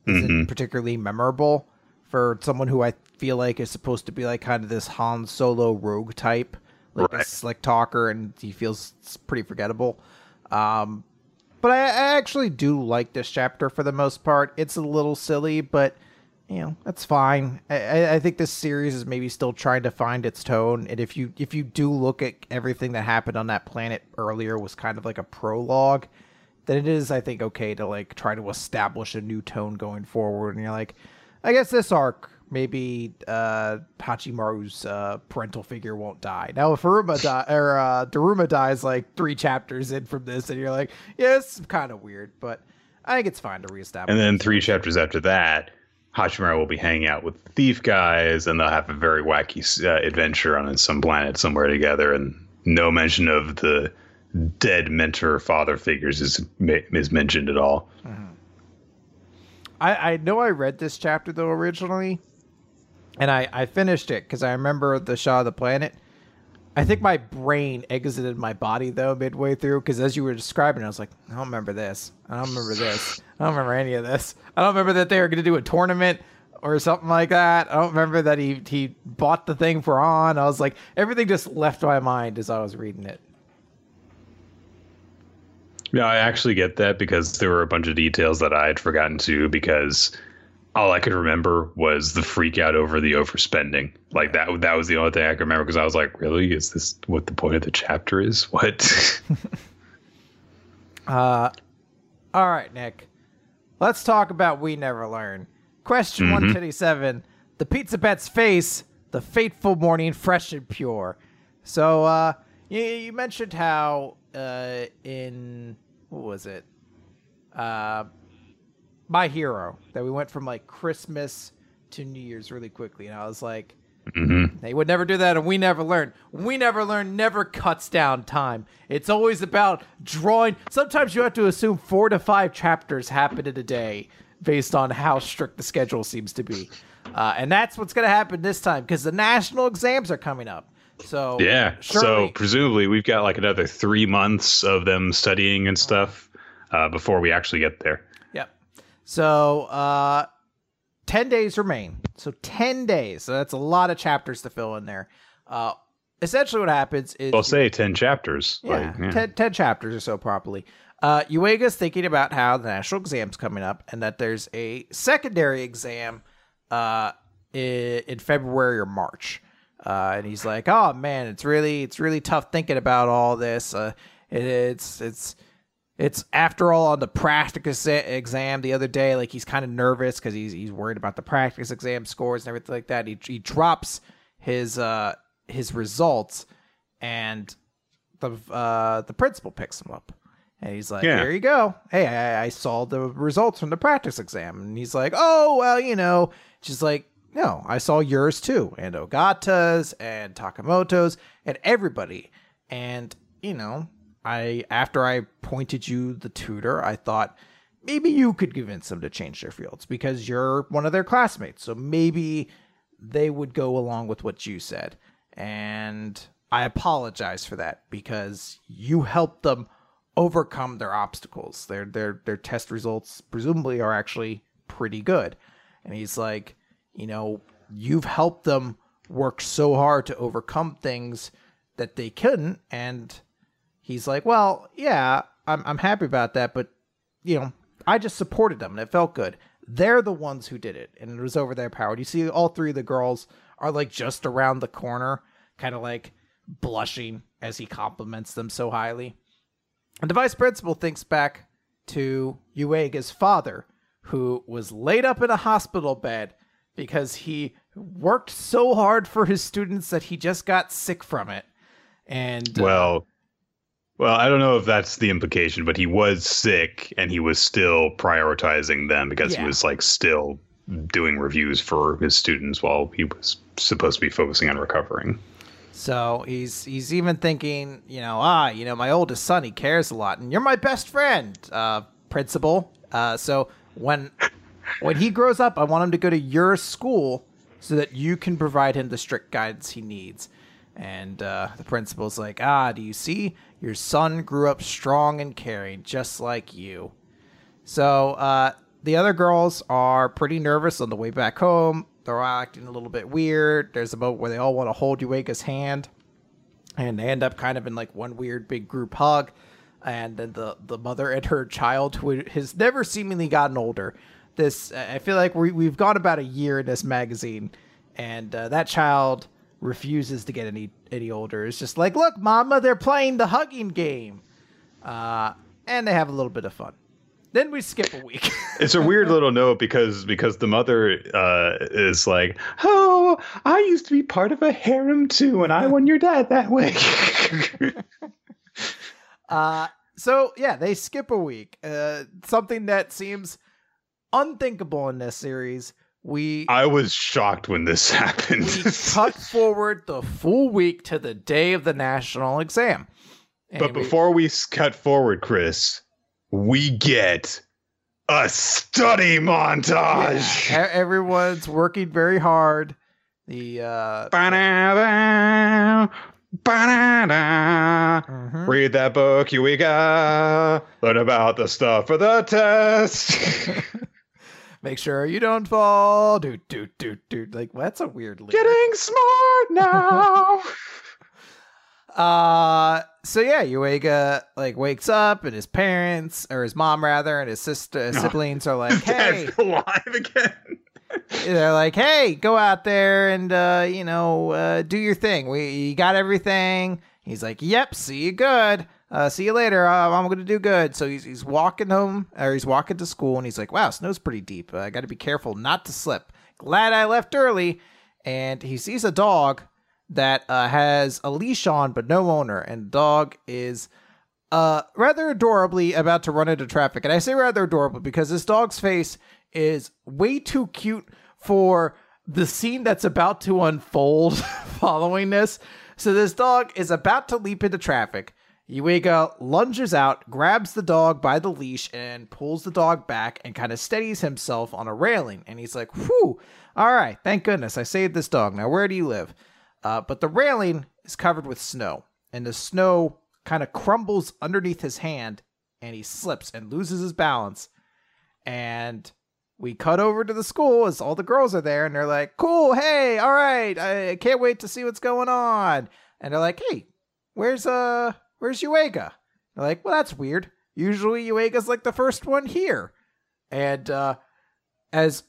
isn't mm-hmm. particularly memorable for someone who I feel like is supposed to be like kind of this Han Solo rogue type, like right. a slick talker, and he feels pretty forgettable. Um, but I, I actually do like this chapter for the most part. It's a little silly, but you know that's fine. I, I think this series is maybe still trying to find its tone, and if you if you do look at everything that happened on that planet earlier was kind of like a prologue, then it is I think okay to like try to establish a new tone going forward. And you're like, I guess this arc maybe uh, Hachimaru's uh, parental figure won't die. Now, if Aruma die, or uh, Daruma dies like three chapters in from this, and you're like, yeah, it's kind of weird, but I think it's fine to reestablish. And then three chapters after that, Hachimaru will be hanging out with thief guys, and they'll have a very wacky uh, adventure on some planet somewhere together, and no mention of the dead mentor father figures is is mentioned at all. Mm-hmm. I, I know I read this chapter though originally, and I, I finished it because I remember the Shaw of the Planet. I think my brain exited my body though midway through because as you were describing, it, I was like, I don't remember this. I don't remember this. I don't remember any of this. I don't remember that they were going to do a tournament or something like that. I don't remember that he he bought the thing for on. I was like, everything just left my mind as I was reading it. Yeah, I actually get that because there were a bunch of details that I had forgotten to because all I could remember was the freak out over the overspending. Like that that was the only thing I could remember because I was like, really? Is this what the point of the chapter is? What? uh all right, Nick. Let's talk about We Never Learn. Question mm-hmm. 127. The pizza Bet's face, the fateful morning fresh and pure. So uh you, you mentioned how uh in what was it? Uh my hero that we went from like Christmas to New Year's really quickly, and I was like, mm-hmm. they would never do that, and we never learn. We never learn. Never cuts down time. It's always about drawing. Sometimes you have to assume four to five chapters happen in a day based on how strict the schedule seems to be, uh, and that's what's going to happen this time because the national exams are coming up. So yeah, so presumably we've got like another three months of them studying and stuff uh, before we actually get there. Yep. So, uh, 10 days remain. So, 10 days. So, that's a lot of chapters to fill in there. Uh, essentially, what happens is. I'll say 10 chapters. Yeah, like, yeah. 10, 10, chapters or so, properly. Uh, Yuiga's thinking about how the national exam's coming up and that there's a secondary exam uh, in, in February or March. Uh, and he's like, "Oh man, it's really it's really tough thinking about all this. Uh, it, it's it's it's after all on the practice exam the other day. Like he's kind of nervous because he's he's worried about the practice exam scores and everything like that. He he drops his uh his results, and the uh the principal picks him up. And he's like, yeah. "Here you go. Hey, I, I saw the results from the practice exam." And he's like, "Oh, well, you know." She's like, "No, I saw yours too, and Ogata's, and Takemoto's, and everybody." And you know, I after I pointed you the tutor, I thought maybe you could convince them to change their fields because you're one of their classmates. So maybe they would go along with what you said. And I apologize for that because you helped them overcome their obstacles. Their their their test results presumably are actually pretty good. And he's like, you know, you've helped them work so hard to overcome things that they couldn't and he's like, well, yeah, I'm I'm happy about that, but you know, I just supported them and it felt good. They're the ones who did it, and it was over their power. You see, all three of the girls are like just around the corner, kind of like blushing as he compliments them so highly. And the vice principal thinks back to Yuiga's father, who was laid up in a hospital bed because he worked so hard for his students that he just got sick from it And uh, Well, well, I don't know if that's the implication, but he was sick and he was still prioritizing them because Yeah. he was like still doing reviews for his students while he was supposed to be focusing on recovering. So he's he's even thinking, you know, ah, you know, my oldest son, he cares a lot, and you're my best friend, uh, principal. Uh, so when when he grows up, I want him to go to your school so that you can provide him the strict guidance he needs. And uh, the principal's like, ah, do you see? Your son grew up strong and caring, just like you. So uh, the other girls are pretty nervous on the way back home. They're all acting a little bit weird. There's a moment where they all want to hold Yuiga's hand, and they end up kind of in like one weird big group hug. And then the the mother and her child, who has never seemingly gotten older. This I feel like we we've gone about a year in this magazine, and uh, that child refuses to get any any older. It's just like, look, mama, they're playing the hugging game, uh, and they have a little bit of fun. Then we skip a week. It's a weird little note because because the mother uh, is like, "Oh, I used to be part of a harem too, and I won your dad that way." Uh, so yeah, they skip a week. Uh, something that seems unthinkable in this series. We I was shocked when this happened. we cut forward the full week to the day of the national exam. but before we cut forward, Chris, we get a study montage. e- everyone's working very hard. The uh, ba-da-da. mhm. Read that book, Eureka. Learn about the stuff for the test. make sure you don't fall. Do do do do. Like that's a weird. Lyric. Getting smart now. Uh so yeah, Yuiga like wakes up and his parents or his mom rather and his sister siblings are like, "Hey, alive again. they're like, "Hey, go out there and uh, you know, uh, do your thing. We you got everything." He's like, "Yep, see you good. Uh, see you later. Uh, I'm gonna do good." So he's he's walking home or he's walking to school and he's like, "Wow, snow's pretty deep. Uh, I got to be careful not to slip. Glad I left early." And he sees a dog that uh, has a leash on but no owner, and the dog is uh rather adorably about to run into traffic. And I say rather adorable because this dog's face is way too cute for the scene that's about to unfold following this. So this dog is about to leap into traffic. Yuiga lunges out, grabs the dog by the leash, and pulls the dog back and kind of steadies himself on a railing. And he's like, whew, all right, thank goodness I saved this dog. Now, where do you live? Uh, but the railing is covered with snow, and the snow kind of crumbles underneath his hand, and he slips and loses his balance. And we cut over to the school as all the girls are there, and they're like, "Cool, hey, all right, I can't wait to see what's going on." And they're like, "Hey, where's uh, where's Yuiga?" They're like, "Well, that's weird. Usually Yuiga's like the first one here." And uh, as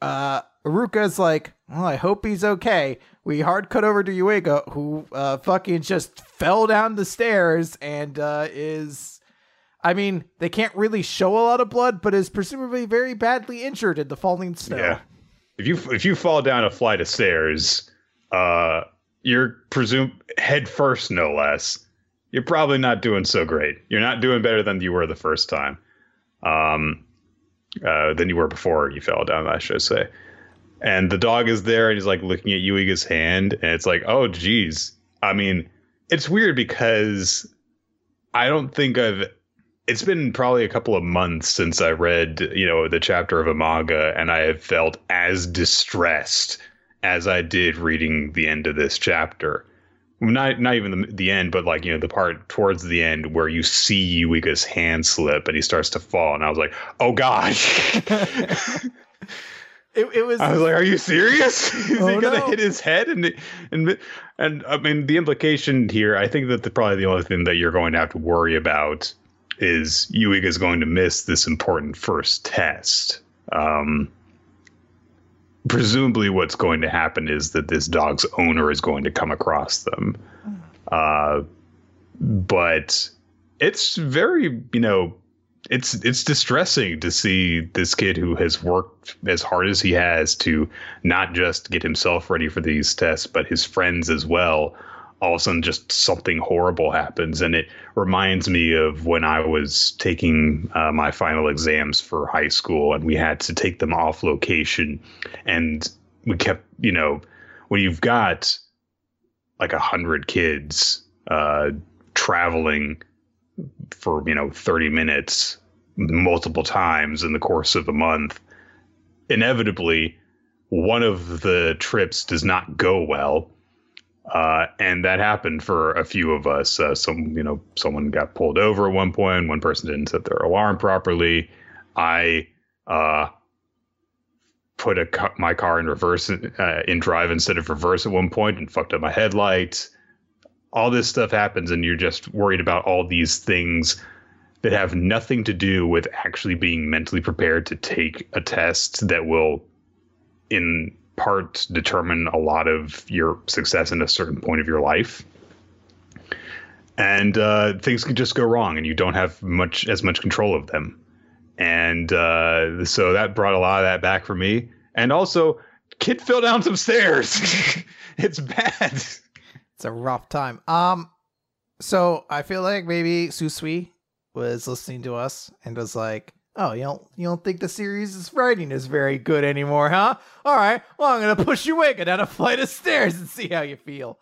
uh, Uruka's like, well, I hope he's okay. We hard cut over to Yuiga, who uh, fucking just fell down the stairs and uh, is. I mean, they can't really show a lot of blood, but is presumably very badly injured in the falling snow. Yeah. If you if you fall down a flight of stairs, uh, you're presumed head first, no less. You're probably not doing so great. You're not doing better than you were the first time. Um, uh, than you were before you fell down, I should say. And the dog is there, and he's like looking at Yuiga's hand, and it's like, oh, geez. I mean, it's weird because I don't think I've. It's been probably a couple of months since I read, you know, the chapter of Amaga, and I have felt as distressed as I did reading the end of this chapter. Not not even the, the end, but like you know the part towards the end where you see Yuiga's hand slip and he starts to fall, and I was like, "Oh gosh!" It, it was. I was like, "Are you serious? Is Oh, he gonna no. hit his head?" And and and I mean, the implication here, I think that the, probably the only thing that you're going to have to worry about is Yuiga's going to miss this important first test. Um, presumably, what's going to happen is that this dog's owner is going to come across them. Uh, but it's very, you know, it's it's distressing to see this kid who has worked as hard as he has to not just get himself ready for these tests, but his friends as well, all of a sudden just something horrible happens. And it reminds me of when I was taking uh, my final exams for high school and we had to take them off location. And we kept, you know, when you've got like a hundred kids uh, traveling for, you know, 30 minutes multiple times in the course of a month, inevitably one of the trips does not go well uh, and that happened for a few of us. Uh, some, you know, someone got pulled over at one point. One person didn't set their alarm properly. I uh, put a my car in reverse uh, in drive instead of reverse at one point and fucked up my headlights. All this stuff happens, and you're just worried about all these things that have nothing to do with actually being mentally prepared to take a test that will, in part determine a lot of your success in a certain point of your life. And uh, things can just go wrong, and you don't have much as much control of them. And uh, so that brought a lot of that back for me. And also, kid fell down some stairs. it's bad. It's a rough time. Um, so I feel like maybe Tsutsui was listening to us and was like, Oh, you don't you don't think the series' writing is very good anymore, huh? All right, well I'm gonna push you away, go down a flight of stairs and see how you feel.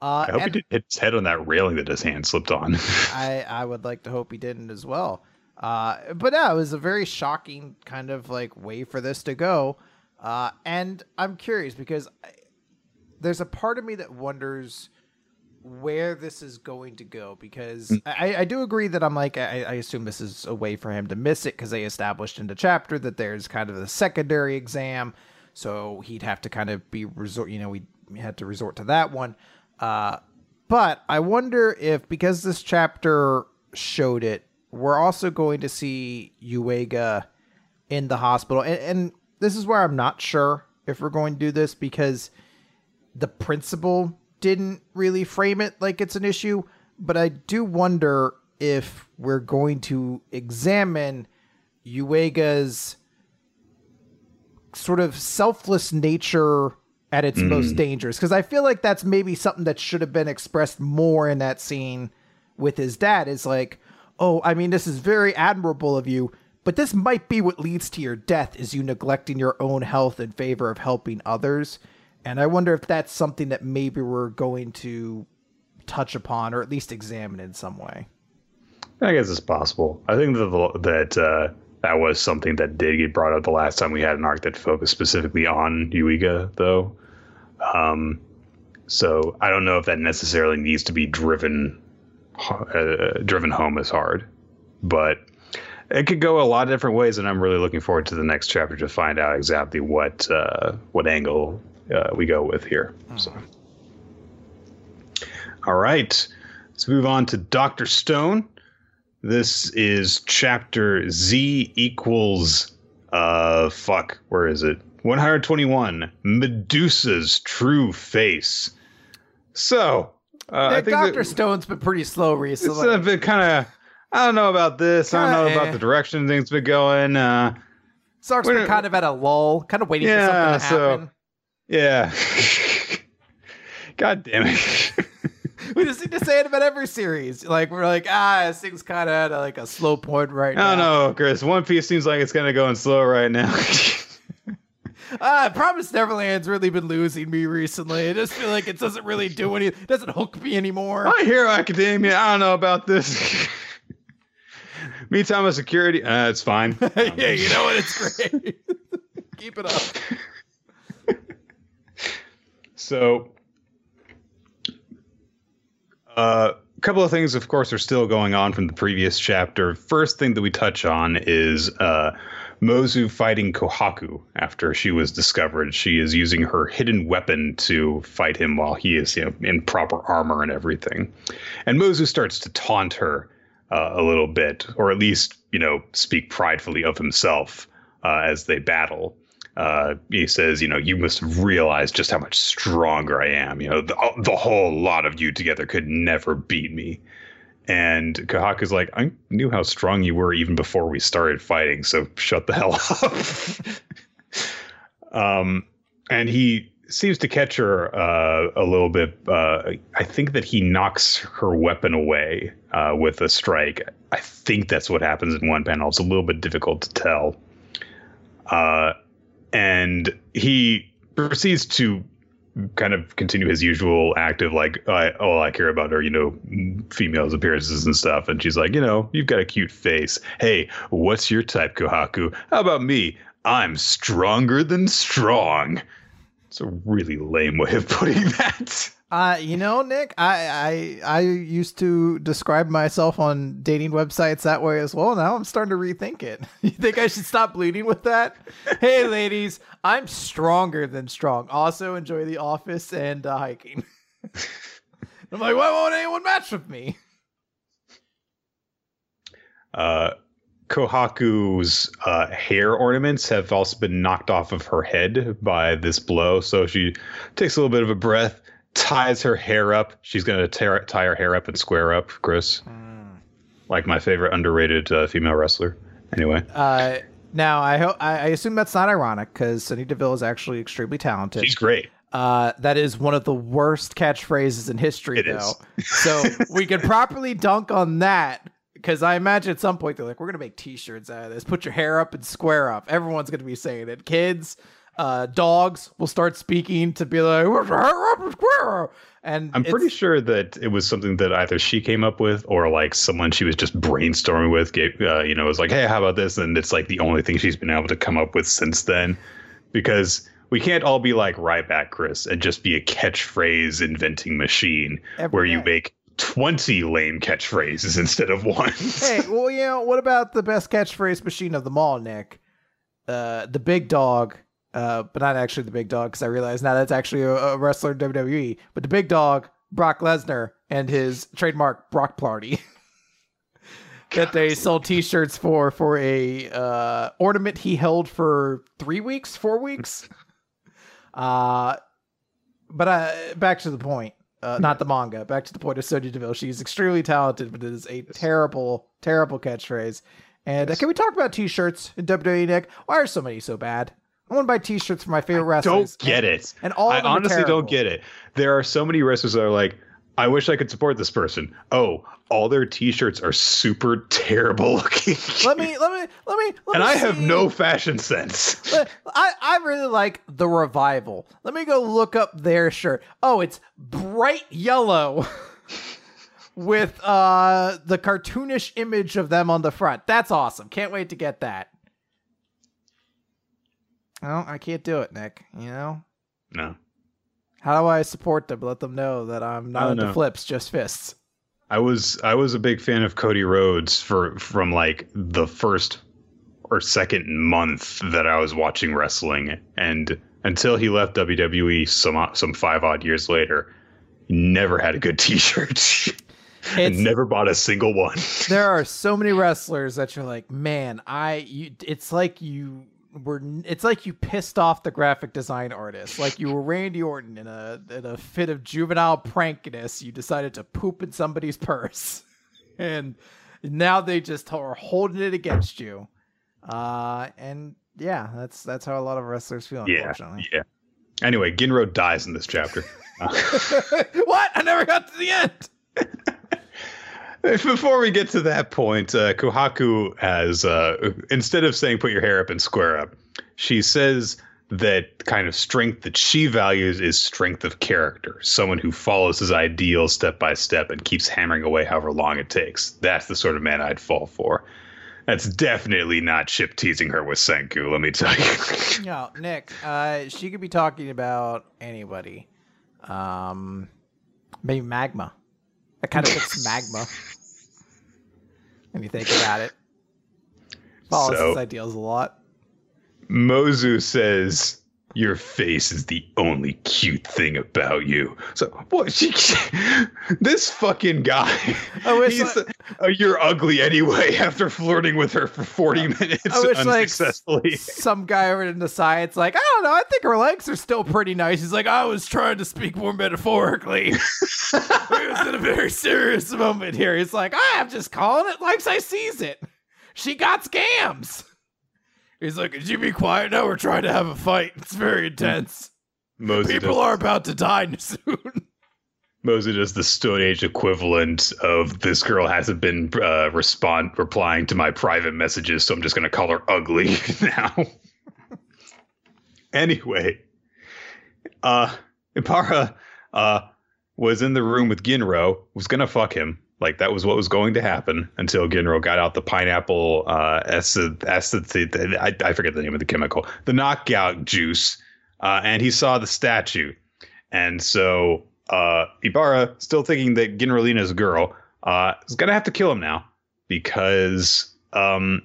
Uh, I hope he didn't hit his head on that railing that his hand slipped on. I I would like to hope he didn't as well. Uh, but yeah, it was a very shocking kind of like way for this to go. Uh, and I'm curious because I, there's a part of me that wonders where this is going to go because mm. I, I do agree that I'm like I, I assume this is a way for him to miss it because they established in the chapter that there's kind of a secondary exam, so he'd have to kind of be resort. You know, we had to resort to that one. Uh, but I wonder if because this chapter showed it, we're also going to see Yuiga in the hospital, and, and this is where I'm not sure if we're going to do this because the principal didn't really frame it like it's an issue, but I do wonder if we're going to examine Yuiga's sort of selfless nature at its mm. most dangerous because I feel like that's maybe something that should have been expressed more in that scene with his dad is like, "Oh, I mean this is very admirable of you, but this might be what leads to your death is you neglecting your own health in favor of helping others." And I wonder if that's something that maybe we're going to touch upon or at least examine in some way. I guess it's possible. I think that that uh, that was something that did get brought up the last time we had an arc that focused specifically on Yuiga, though. Um, so I don't know if that necessarily needs to be driven uh, driven home as hard, but it could go a lot of different ways, and I'm really looking forward to the next chapter to find out exactly what uh, what angle uh, we go with here. Mm. So, all right, let's move on to Doctor Stone. This is chapter Z equals uh fuck, where is it? 121. Medusa's true face. So, uh, yeah, I think Doctor Stone's been pretty slow recently. It's been kind of. I don't know about this. I don't know about the direction things been going. Uh, Sark's been kind of at a lull, kind of waiting yeah, for something to happen. Yeah. God damn it. we just need to say it about every series. Like we're like, ah, this thing's kind of at a, like a slow point right now. I don't know, Chris. One Piece seems like it's kind of going slow right now. Ah, uh, Promise Neverland's really been losing me recently. I just feel like it doesn't really do anything. It doesn't hook me anymore. My Hero Academia. I don't know about this. Mitama Security. Uh, it's fine. yeah, you know what? It's great. Keep it up. So, uh, a couple of things, of course, are still going on from the previous chapter. First thing that we touch on is uh, Mozu fighting Kohaku after she was discovered. She is using her hidden weapon to fight him while he is you know, in proper armor and everything. And Mozu starts to taunt her uh, a little bit, or at least, you know, speak pridefully of himself uh, as they battle uh, he says, you know, you must realize just how much stronger I am. You know, the, the whole lot of you together could never beat me. And Kohaku's like, I knew how strong you were even before we started fighting, so shut the hell up. um, and he seems to catch her uh, a little bit. Uh, I think that he knocks her weapon away uh, with a strike. I think that's what happens in one panel. It's a little bit difficult to tell. And he proceeds to kind of continue his usual act of like, all I care about are, you know, females' appearances and stuff. And she's like, you know, you've got a cute face. Hey, what's your type, Kohaku? How about me? I'm stronger than strong. It's a really lame way of putting that. Uh, you know, Nick, I, I I used to describe myself on dating websites that way as well. Now I'm starting to rethink it. You think I should stop bleeding with that? hey, ladies, I'm stronger than strong. Also enjoy The Office and uh, hiking. I'm like, why won't anyone match with me? Uh, Kohaku's uh, hair ornaments have also been knocked off of her head by this blow. So she takes a little bit of a breath, ties her hair up. She's going to tear, tie her hair up and square up, Chris. Mm. Like my favorite underrated uh, female wrestler. Anyway. Uh, now, I, ho- I assume that's not ironic because Sonya Deville is actually extremely talented. She's great. Uh, that is one of the worst catchphrases in history, it though. so we can properly dunk on that because I imagine at some point they're like, we're gonna make T-shirts out of this. Put your hair up and square up. Everyone's gonna be saying it. Kids, uh, dogs will start speaking to be like, "Where's your hair up and? And I'm pretty sure that it was something that either she came up with or like someone she was just brainstorming with. Gave, uh, you know, was like, "Hey, how about this?" And it's like the only thing she's been able to come up with since then, because we can't all be like Ryback Chris and just be a catchphrase inventing machine Every where day. you make 20 lame catchphrases instead of one. hey, well, you know, what about the best catchphrase machine of them all, Nick? Uh, the big dog, uh, but not actually the big dog, because I realize now that's actually a, a, wrestler in WWE. But the big dog, Brock Lesnar, and his trademark Brock Party. that they sold T-shirts for for a uh, ornament he held for three weeks, four weeks. Uh, but uh, back to the point uh, not the manga. Back to the point of Sonya Deville. She's extremely talented, but it is a terrible, terrible catchphrase. And uh, can we talk about T-shirts in WWE, Nick? Why are so many so bad? I want to buy T-shirts for my favorite I wrestlers. Don't get it. And all I honestly don't get it. There are so many wrestlers that are like, I wish I could support this person. Oh, all their T-shirts are super terrible looking. let me, let me, let me. Let and me I see. have no fashion sense. I, I really like the revival. Let me go look up their shirt. Oh, it's bright yellow. with uh the cartoonish image of them on the front. That's awesome. Can't wait to get that. Oh, I can't do it, Nick. You know? No. How do I support them? Let them know that I'm not into know. flips, just fists. I was I was a big fan of Cody Rhodes for from like the first or second month that I was watching wrestling, and until he left WWE some some five odd years later, never had a good T-shirt. and never bought a single one. there are so many wrestlers that you're like, man, I. You, it's like you were it's like you pissed off the graphic design artist. Like you were Randy Orton in a in a fit of juvenile prankiness, you decided to poop in somebody's purse. and now they just are holding it against you. Uh and yeah, that's that's how a lot of wrestlers feel, yeah, unfortunately. Yeah. Anyway, Ginro dies in this chapter. what? I never got to the end. Before we get to that point, uh, Kohaku has uh, instead of saying "put your hair up and square up," she says that kind of strength that she values is strength of character. Someone who follows his ideals step by step and keeps hammering away however long it takes. That's the sort of man I'd fall for. That's definitely not Chip teasing her with Senku, let me tell you. no, Nick, uh, she could be talking about anybody. Um, maybe Magma. That kind of looks magma when you think about it. Follows so, his ideals a lot. Mozu says your face is the only cute thing about you. So what? She, this fucking guy. Oh, wish he's, like, uh, you're ugly anyway. After flirting with her for forty minutes I wish, unsuccessfully, like, some guy over in the science, like I don't know. I think her legs are still pretty nice. He's like, I was trying to speak more metaphorically. it was in a very serious moment here. He's like, I'm just calling it like I sees it. She got scams. He's like, "Could you be quiet now? We're trying to have a fight. It's very intense." Mozu People does, are about to die soon. Mozu does the Stone Age equivalent of this girl hasn't been uh, respond replying to my private messages, so I'm just gonna call her ugly now. anyway, uh, Ibara uh was in the room with Ginro, was gonna fuck him. Like that was what was going to happen until Ginro got out the pineapple uh acid acid I, I forget the name of the chemical, the knockout juice, uh, and he saw the statue. And so uh Ibara, still thinking that Ginrolina's girl, uh, is gonna have to kill him now because um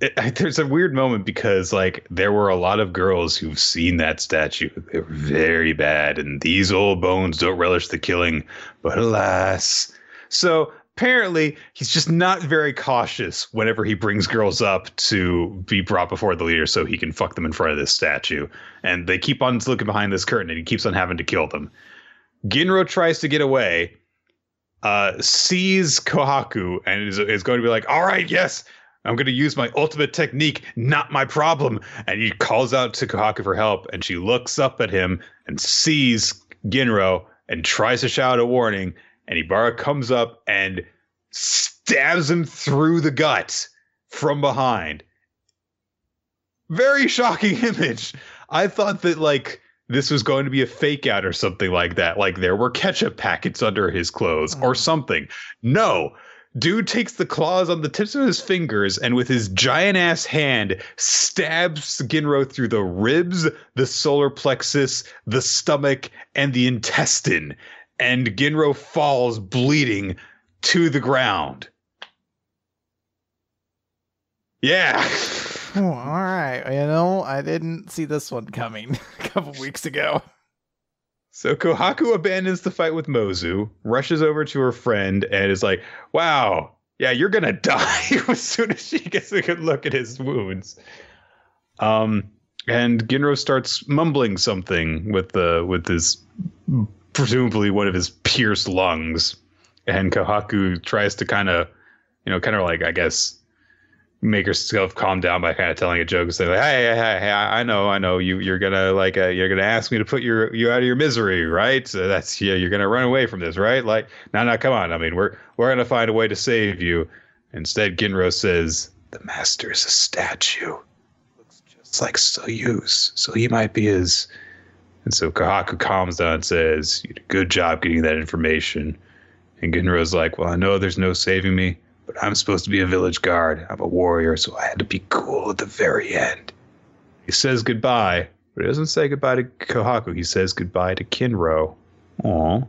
it, there's a weird moment because like there were a lot of girls who've seen that statue. They were very bad, and these old bones don't relish the killing. But alas, so apparently he's just not very cautious whenever he brings girls up to be brought before the leader so he can fuck them in front of this statue. And they keep on looking behind this curtain, and he keeps on having to kill them. Ginro tries to get away. Uh, sees Kohaku and is, is going to be like, all right, yes, I'm going to use my ultimate technique, not my problem. And he calls out to Kohaku for help, and she looks up at him and sees Ginro and tries to shout a warning. And Ibara comes up and stabs him through the gut from behind. Very shocking image. I thought that, like, this was going to be a fake out or something like that. Like, there were ketchup packets under his clothes or mm. something. No, Dude takes the claws on the tips of his fingers and with his giant ass hand stabs Ginro through the ribs, the solar plexus, the stomach, and the intestine. And Ginro falls bleeding to the ground. Yeah. Oh, all right. You know, I didn't see this one coming a couple weeks ago. So Kohaku abandons the fight with Mozu, rushes over to her friend, and is like, "Wow, yeah, you're gonna die." as soon as she gets a good look at his wounds, um, and Ginro starts mumbling something with the with his presumably one of his pierced lungs, and Kohaku tries to kind of, you know, kind of like I guess make herself calm down by kind of telling a joke, and saying like, "Hey, hey, hey, I know, I know, you you're gonna like uh, you're gonna ask me to put your you out of your misery, right? So that's yeah, you're gonna run away from this, right? Like, no, no, come on. I mean, we're we're gonna find a way to save you." Instead, Ginro says, "The master is a statue, looks just like Soyuz, so he might be his." And so Kohaku calms down and says, "You did a good job getting that information." And Ginro's like, "Well, I know there's no saving me." but I'm supposed to be a village guard. I'm a warrior, so I had to be cool at the very end. He says goodbye, but he doesn't say goodbye to Kohaku. He says goodbye to Kinro. Aw.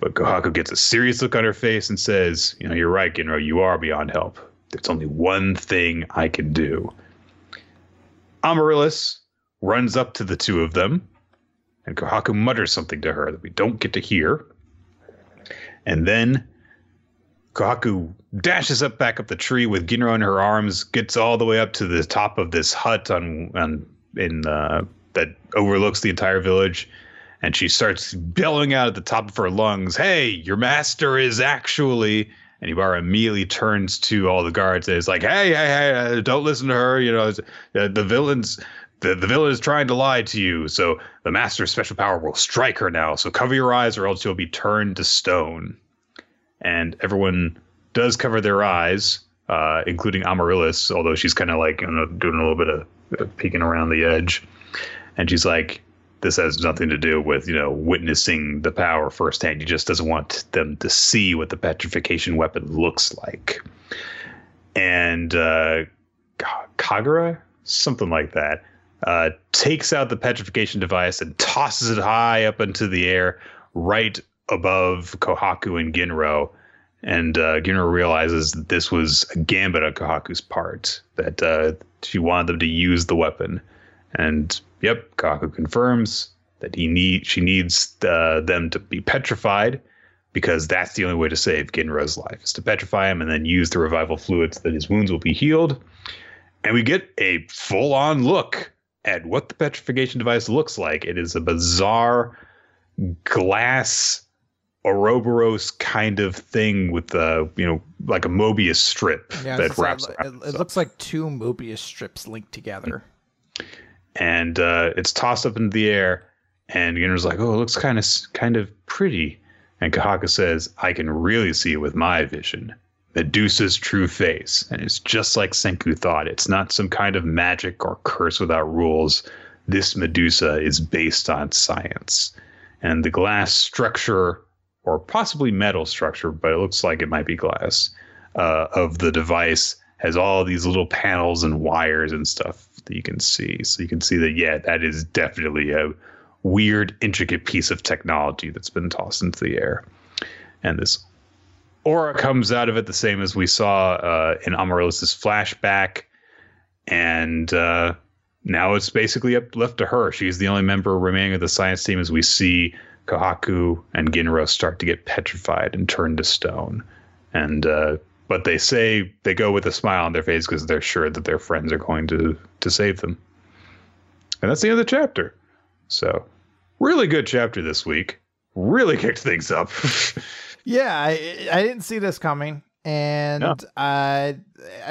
But Kohaku gets a serious look on her face and says, You know, you're right, Kinro. You are beyond help. There's only one thing I can do. Amaryllis runs up to the two of them, and Kohaku mutters something to her that we don't get to hear. And then Kohaku dashes up back up the tree with Ginro in her arms, gets all the way up to the top of this hut on on in uh, that overlooks the entire village, and she starts bellowing out at the top of her lungs, "Hey, your master is actually." And Ibara immediately turns to all the guards and is like, "Hey, hey, hey! Uh, don't listen to her. You know, the, the villains." The, the villain is trying to lie to you, so the master's special power will strike her now. So cover your eyes, or else you'll be turned to stone and everyone does cover their eyes, uh, including Amaryllis, although she's kind of like you know, doing a little bit of uh, peeking around the edge. And she's like, this has nothing to do with, you know, witnessing the power firsthand. He just doesn't want them to see what the petrification weapon looks like. And uh, Kagura, something like that, uh, takes out the petrification device and tosses it high up into the air, right above Kohaku and Ginro. And uh, Ginro realizes that this was a gambit on Kohaku's part, that uh, she wanted them to use the weapon. And yep, Kohaku confirms that he need she needs uh, them to be petrified because that's the only way to save Ginro's life is to petrify him and then use the revival fluids that his wounds will be healed. And we get a full on look at what the petrification device looks like. It is a bizarre glass Ouroboros kind of thing with the you know like a Mobius strip Yeah, that wraps it, around. it, it looks like two Mobius strips linked together. and uh, it's tossed up into the air. And Ginro's like, "Oh, it looks kind of kind of pretty." And Kohaku says, "I can really see it with my vision." Medusa's true face, and it's just like Senku thought. It's not some kind of magic or curse without rules. This Medusa is based on science, and the glass structure, or possibly metal structure, but it looks like it might be glass, uh, of the device has all these little panels and wires and stuff that you can see. So you can see that, yeah, that is definitely a weird, intricate piece of technology that's been tossed into the air. And this aura comes out of it the same as we saw uh, in Amaryllis's flashback. And uh, now it's basically up left to her. She's the only member remaining of the science team as we see Kohaku and Ginro start to get petrified and turn to stone. And uh, but they say they go with a smile on their face because they're sure that their friends are going to to save them. And that's the end of the chapter. So, really good chapter this week. Really kicked things up. yeah, I, I didn't see this coming, and. I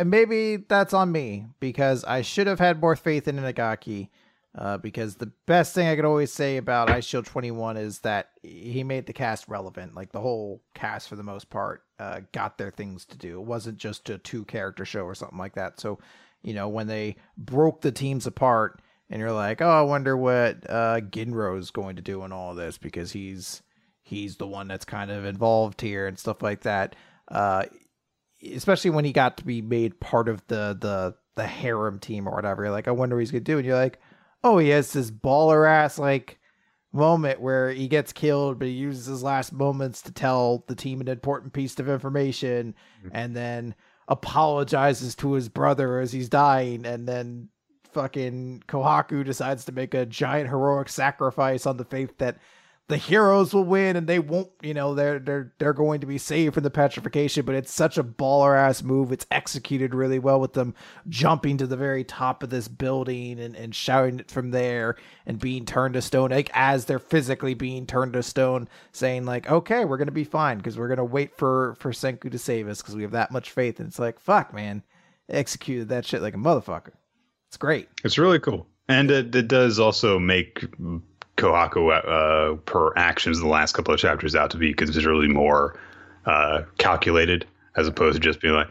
maybe that's on me because I should have had more faith in Inagaki. Uh, because the best thing I could always say about Eyeshield 21 is that he made the cast relevant. Like the whole cast, for the most part, uh, got their things to do. It wasn't just a two character show or something like that. So, you know, when they broke the teams apart, and you're like, oh, I wonder what uh, Ginro's going to do in all this because he's he's the one that's kind of involved here and stuff like that. Uh, especially when he got to be made part of the the the harem team or whatever. You're like, I wonder what he's gonna do, and you're like oh, he has this baller ass like moment where he gets killed, but he uses his last moments to tell the team an important piece of information mm-hmm. and then apologizes to his brother as he's dying and then fucking Kohaku decides to make a giant heroic sacrifice on the faith that the heroes will win and they won't you know they're they're they're going to be saved from the petrification but it's such a baller ass move. It's executed really well with them jumping to the very top of this building and, and shouting it from there and being turned to stone like as they're physically being turned to stone saying like okay we're gonna be fine because we're gonna wait for for senku to save us because we have that much faith. And it's like fuck man. Executed that shit like a motherfucker. It's great. It's really cool. And it, it does also make Kohaku uh, per actions in the last couple of chapters out to be considerably more uh, calculated as opposed to just being like,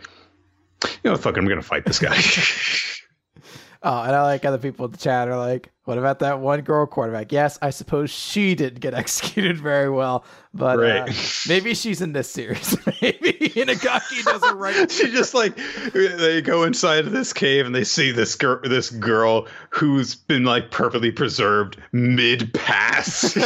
you know, fuck, I'm to fight this guy. oh, and I like other people in the chat are like, what about that one girl quarterback? Yes, I suppose she didn't get executed very well, but right. uh, maybe she's in this series. maybe Inagaki doesn't write. she just like they go inside of this cave and they see this girl, this girl who's been like perfectly preserved mid pass,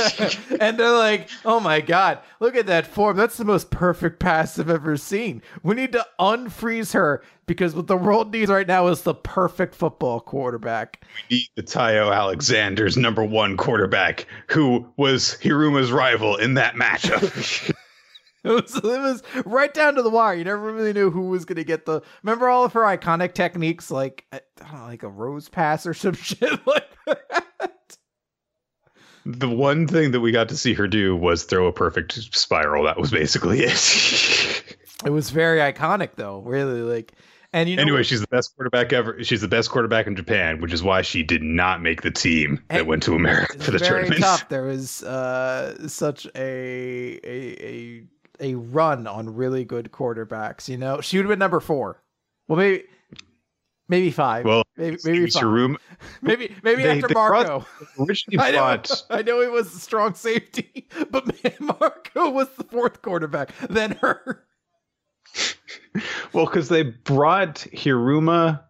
and they're like, "Oh my god, look at that form! That's the most perfect pass I've ever seen. We need to unfreeze her because what the world needs right now is the perfect football quarterback. We need the Taiyo Alexander's number one quarterback, who was Hiruma's rival in that matchup. it, was, it was right down to the wire. You never really knew who was going to get the. Remember all of her iconic techniques, like know, like a rose pass or some shit like that. The one thing that we got to see her do was throw a perfect spiral. That was basically it. it was very iconic, though. Really, like and you know, anyway, she's the best quarterback ever. She's the best quarterback in Japan, which is why she did not make the team that went to America for the very tournament. Tough. There was uh, such a, a a a run on really good quarterbacks. You know, she would have been number four. Well, maybe maybe five. Well, maybe maybe five. Room, maybe maybe they, after they Marco. Originally I know, I know he was a strong safety, but man, Marco was the fourth quarterback. Then her well, because they brought Hiruma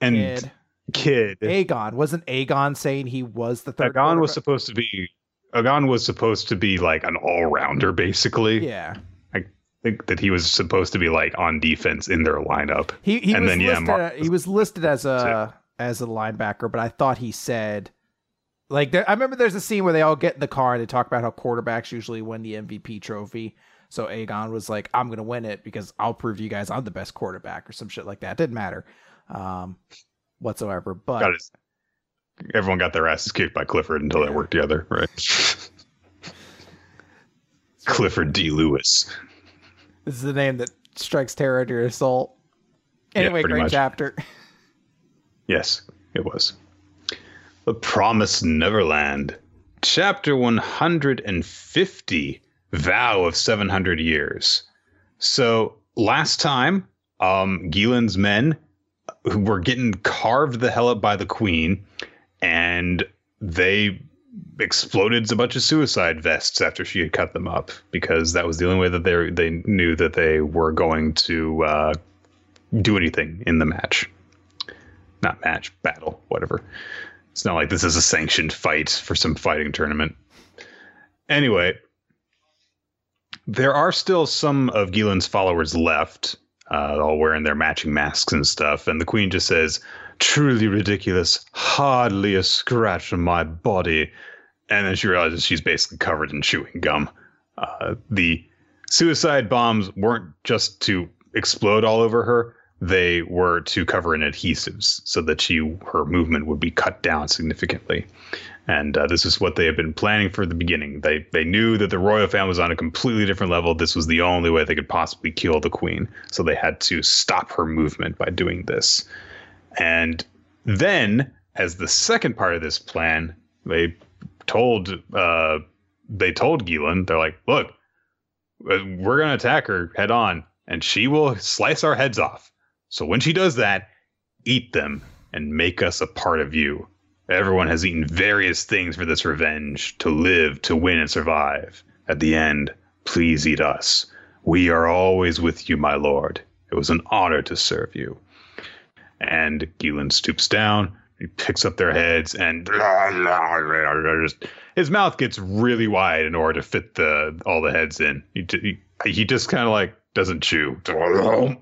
and Kid. Kid. Agon wasn't Agon saying he was the third. Agon was supposed to be. Agon was supposed to be like an all rounder, basically. Yeah. I think that he was supposed to be like on defense in their lineup. He he and was then, listed, yeah, he was listed as a as a linebacker, but I thought he said like there, I remember there's a scene where they all get in the car and they talk about how quarterbacks usually win the MVP trophy. So Agon was like, I'm gonna win it because I'll prove you guys I'm the best quarterback or some shit like that. Didn't matter. Um whatsoever. But got everyone got their asses kicked by Clifford until yeah. they worked together, right? Clifford D. Lewis. This is the name that strikes terror to your soul. Anyway, yeah, great much. chapter. Yes, it was. The Promised Neverland. Chapter 150 Vow of 700 Years. So last time, um, Geelan's men who were getting carved the hell up by the queen, and they exploded a bunch of suicide vests after she had cut them up because that was the only way that they they knew that they were going to uh, do anything in the match. Not match, battle, whatever. It's not like this is a sanctioned fight for some fighting tournament. Anyway, there are still some of Geelan's followers left, uh, all wearing their matching masks and stuff. And the queen just says, truly ridiculous, hardly a scratch on my body. And then she realizes she's basically covered in chewing gum. Uh, the suicide bombs weren't just to explode all over her, they were to cover in adhesives so that she her movement would be cut down significantly. And uh, this is what they had been planning for the beginning. They they knew that the royal family was on a completely different level. This was the only way they could possibly kill the queen. So they had to stop her movement by doing this. And then, as the second part of this plan, they told uh, they told Geelan, they're like, "Look, uh, we're gonna attack her head on, and she will slice our heads off. So when she does that, eat them and make us a part of you. Everyone has eaten various things for this revenge to live, to win, and survive. At the end, please eat us. We are always with you, my lord. It was an honor to serve you." And Geelan stoops down. He picks up their heads and his mouth gets really wide in order to fit the all the heads in. He he, he just kind of like doesn't chew.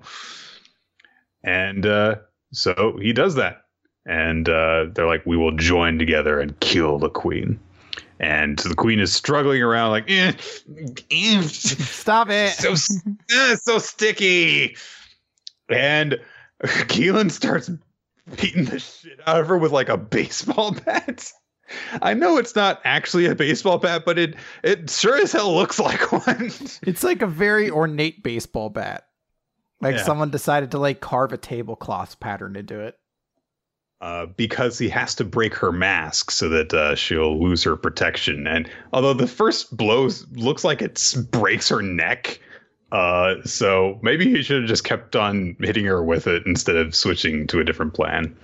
And uh, so he does that. And uh, they're like, we will join together and kill the queen. And so the queen is struggling around like, eh, eh, Stop it. so eh, so sticky. And Geelan starts beating the shit out of her with like a baseball bat. I know it's not actually a baseball bat, but it it sure as hell looks like one. It's like a very ornate baseball bat. Like Yeah. someone decided to like carve a tablecloth pattern into it. Uh, because he has to break her mask so that uh, she'll lose her protection. And although the first blow looks like it breaks her neck, uh, so maybe he should have just kept on hitting her with it instead of switching to a different plan.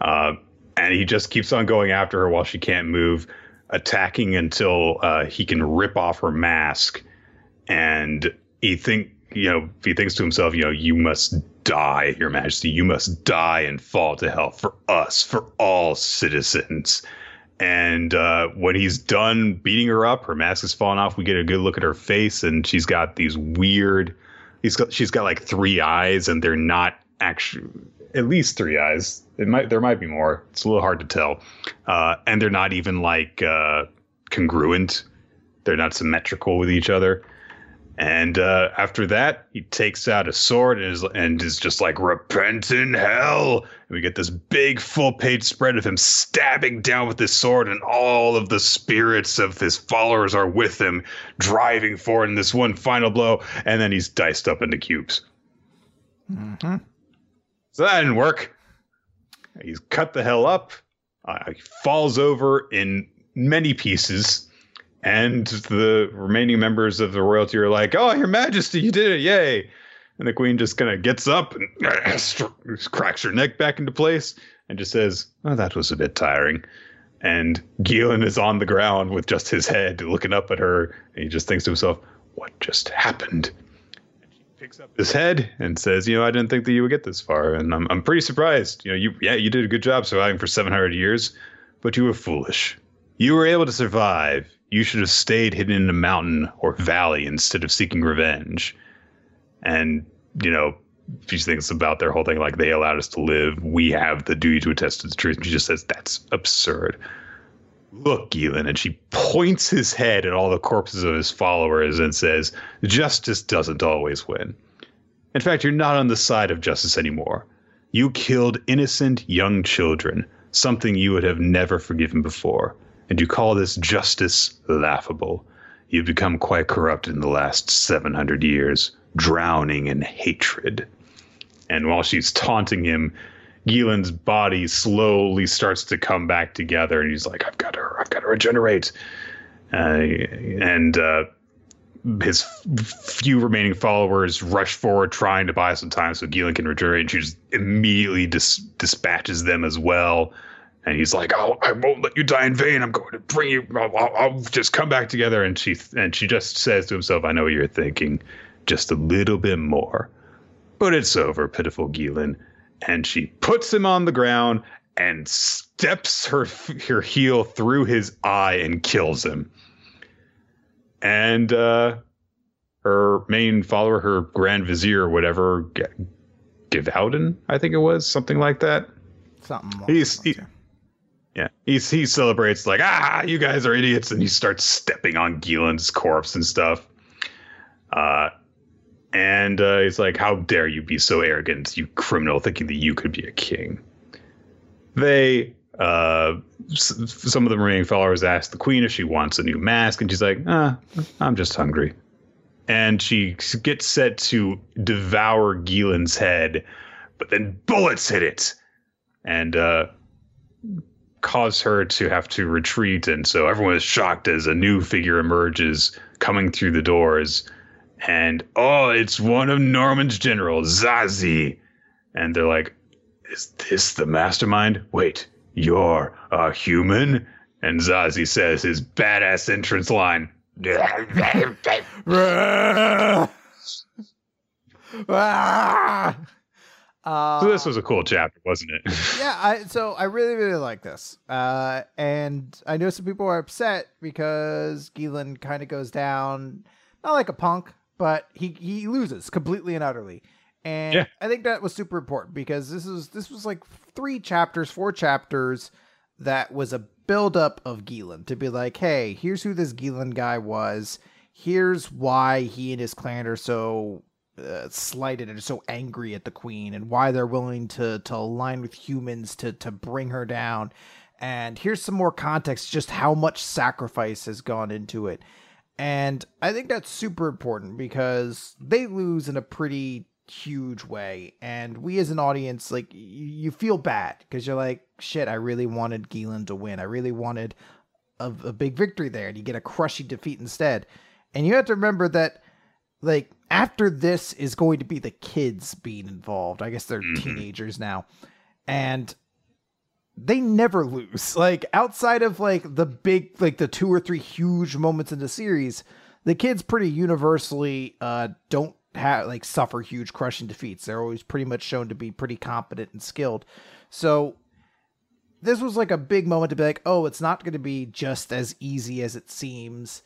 Uh, and he just keeps on going after her while she can't move, attacking until uh, he can rip off her mask. And he think you know he thinks to himself, you know, you must die, Your Majesty. You must die and fall to hell for us, for all citizens. And uh, when he's done beating her up, her mask has fallen off. We get a good look at her face, and she's got these weird. He's got she's got like three eyes, and they're not actually at least three eyes. It might there might be more. It's a little hard to tell, uh, and they're not even like uh, congruent. They're not symmetrical with each other. And uh, after that, he takes out a sword and is, and is just like, repent in hell. And we get this big full page spread of him stabbing down with his sword, and all of the spirits of his followers are with him, driving forward in this one final blow. And then he's diced up into cubes. Mhm. So that didn't work. He's cut the hell up. Uh, he falls over in many pieces. And the remaining members of the royalty are like, "Oh, Your Majesty, you did it! Yay!" And the queen just kind of gets up and cracks her neck back into place and just says, "Oh, that was a bit tiring." And Geelan is on the ground with just his head looking up at her, and he just thinks to himself, "What just happened?" And she picks up his head and says, "You know, I didn't think that you would get this far, and I'm I'm pretty surprised. You know, you yeah, you did a good job surviving for 700 years, but you were foolish. You were able to survive. You should have stayed hidden in a mountain or valley instead of seeking revenge." And you know, she thinks about their whole thing like they allowed us to live. We have the duty to attest to the truth. And she just says that's absurd. Look, Geelan, and she points his head at all the corpses of his followers and says, Justice doesn't always win. In fact, you're not on the side of justice anymore. You killed innocent young children, something you would have never forgiven before, and you call this justice laughable. You've become quite corrupt in the last 700 years, drowning in hatred. And while she's taunting him, Geelan's body slowly starts to come back together, and he's like, "I've got to, I've got to regenerate." Uh, and uh, his few remaining followers rush forward, trying to buy some time so Geelan can regenerate. And she just immediately dis- dispatches them as well. And he's like, "Oh, I won't let you die in vain. I'm going to bring you. I'll, I'll, I'll just come back together." And she and she just says to himself, "I know what you're thinking. Just a little bit more." But it's over, pitiful Geelan. And she puts him on the ground and steps her her heel through his eye and kills him. And uh, her main follower, her grand vizier or whatever, G- Givaudan, I think it was something like that. Something. He's he, yeah, he's he celebrates like ah, you guys are idiots, and he starts stepping on Geelan's corpse and stuff. Uh, and uh, he's like, "How dare you be so arrogant, you criminal, thinking that you could be a king?" They, uh, s- some of the remaining followers ask the queen if she wants a new mask, and she's like, "Ah, I'm just hungry." And she gets set to devour Geelan's head, but then bullets hit it, and uh, cause her to have to retreat. And so everyone is shocked as a new figure emerges coming through the doors. And oh, it's one of Norman's generals, Zazi. And they're like, Is this the mastermind? Wait, you're a human? And Zazi says his badass entrance line. Ah! Uh, So this was a cool chapter, wasn't it? yeah, I so I really really like this, uh, and I know some people are upset because Geelan kind of goes down, not like a punk, but he he loses completely and utterly, and Yeah. I think that was super important because this is this was like three chapters, four chapters that was a buildup of Geelan to be like, hey, here's who this Geelan guy was, here's why he and his clan are so uh, slighted and so angry at the queen and why they're willing to to align with humans to to bring her down. And here's some more context just how much sacrifice has gone into it. And i think that's super important because they lose in a pretty huge way. And we as an audience like y- you feel bad because you're like shit i really wanted Geelan to win. I really wanted a, a big victory there and you get a crushing defeat instead. And you have to remember that like after this is going to be the kids being involved. I guess they're Mhm. teenagers now. And they never lose. Like outside of like the big like the two or three huge moments in the series, the kids pretty universally uh don't have like suffer huge crushing defeats. They're always pretty much shown to be pretty competent and skilled. So this was like a big moment to be like, "Oh, it's not going to be just as easy as it seems."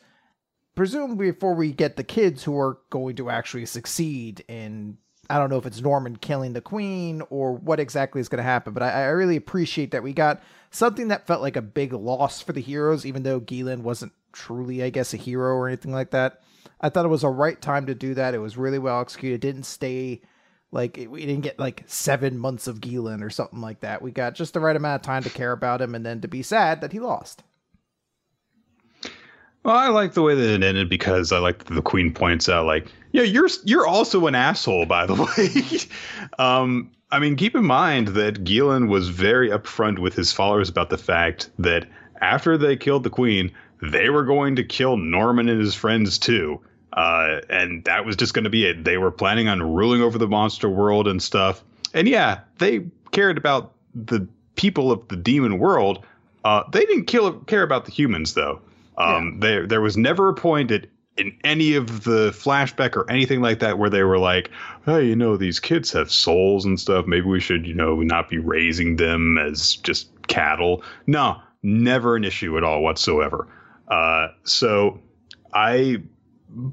Presumably before we get the kids who are going to actually succeed in I don't know if it's Norman killing the queen or what exactly is going to happen, but I, I really appreciate that we got something that felt like a big loss for the heroes, even though Geelan wasn't truly, I guess, a hero or anything like that. I thought it was a right time to do that. It was really well executed. It didn't stay like it, we didn't get like seven months of Geelan or something like that. We got just the right amount of time to care about him and then to be sad that he lost. Well, I like the way that it ended because I like the queen points out, like, yeah, you're you're also an asshole, by the way. um, I mean, keep in mind that Geelan was very upfront with his followers about the fact that after they killed the queen, they were going to kill Norman and his friends too. Uh, and that was just going to be it. They were planning on ruling over the monster world and stuff. And yeah, they cared about the people of the demon world. Uh, they didn't kill, care about the humans, though. Um, There, there was never a point at, in any of the flashback or anything like that where they were like, "Hey, you know, these kids have souls and stuff. Maybe we should, you know, not be raising them as just cattle." No, never an issue at all whatsoever. Uh, so I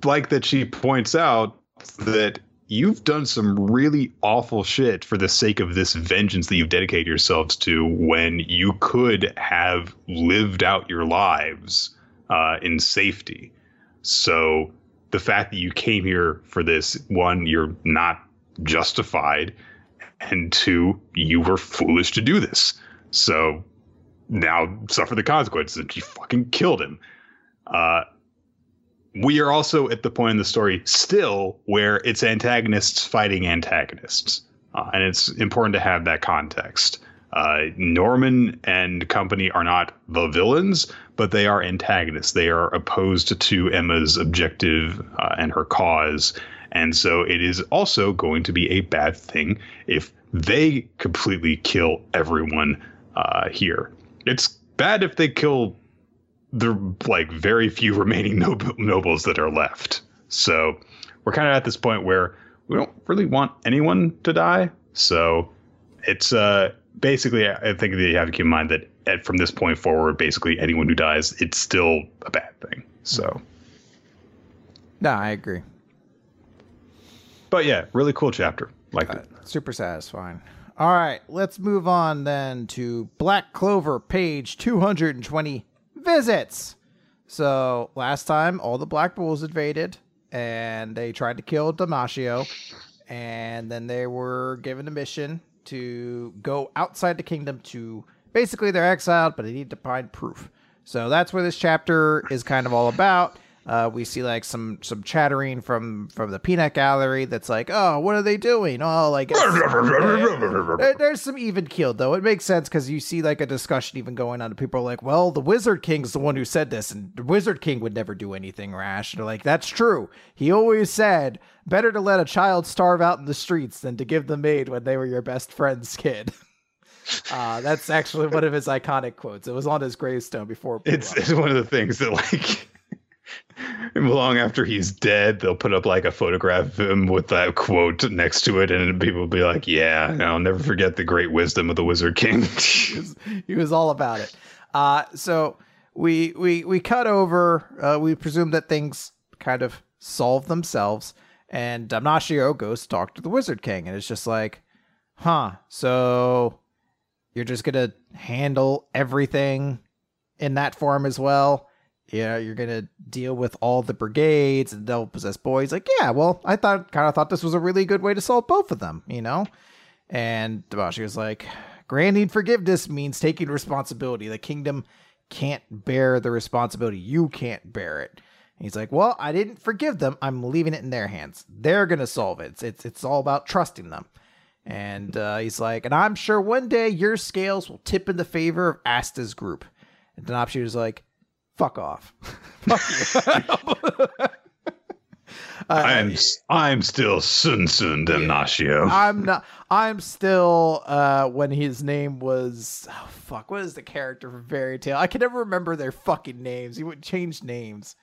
like that she points out that you've done some really awful shit for the sake of this vengeance that you've dedicated yourselves to when you could have lived out your lives uh, in safety. So the fact that you came here for this, one, you're not justified, and two, you were foolish to do this. So now suffer the consequences. She fucking killed him. Uh, we are also at the point in the story still where it's antagonists fighting antagonists. uh, and it's important to have that context. Uh, Norman and company are not the villains, but they are antagonists. They are opposed to Emma's objective uh, and her cause. And so it is also going to be a bad thing if they completely kill everyone uh, here. It's bad if they kill the like very few remaining nob- nobles that are left. So we're kind of at this point where we don't really want anyone to die. So it's uh basically I think that you have to keep in mind that at, from this point forward, basically anyone who dies, it's still a bad thing. So. No, I agree. But yeah, really cool chapter. Like uh, super satisfying. All right, let's move on then to Black Clover, page 220 visits. So last time, all the Black Bulls invaded and they tried to kill Damnatio, and then they were given a mission to go outside the kingdom to basically they're exiled, but they need to find proof. So that's where this chapter is kind of all about. Uh, we see like some some chattering from from the peanut gallery that's like, oh, what are they doing? Oh, like there, there's some even keeled though. It makes sense because you see like a discussion even going on. People are like, well, the Wizard King's the one who said this, and the Wizard King would never do anything rash. And they're like, that's true. He always said, better to let a child starve out in the streets than to give them aid when they were your best friend's kid. Uh, that's actually one of his iconic quotes. It was on his gravestone before. It's, it's one of the things that like long after he's dead, they'll put up like a photograph of him with that quote next to it, and people will be like, "Yeah, I'll never forget the great wisdom of the Wizard King." he, was, he, was, all about it. Uh, so we we we cut over. Uh, we presume that things kind of solve themselves, and Damnatio goes to talk to the Wizard King, and it's just like, "Huh? So you're just gonna handle everything in that form as well?" yeah, you're gonna deal with all the brigades and devil possess boys. Like, yeah, well, I thought kind of thought this was a really good way to solve both of them, you know. And Dabashi was like, granting forgiveness means taking responsibility. The kingdom can't bear the responsibility. You can't bear it. He's like, well, I didn't forgive them. I'm leaving it in their hands. They're gonna solve it. It's it's, it's all about trusting them. And uh, he's like, and I'm sure one day your scales will tip in the favor of Asta's group. And Denopshi was like, fuck off. fuck you. I'm I'm still Sun Sun Damnatio. I'm not. I'm still uh when his name was oh fuck. What is the character from Fairy Tail? I can never remember their fucking names. He would change names.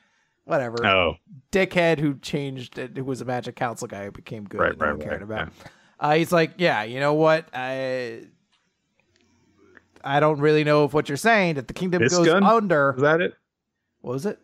Whatever. Oh, dickhead who changed it. Who was a Magic Council guy who became good. Right, right, no cared right, about. Yeah. Uh, he's like, yeah, you know what? I I don't really know if what you're saying that the kingdom this goes gun? under. Is that it? What was it?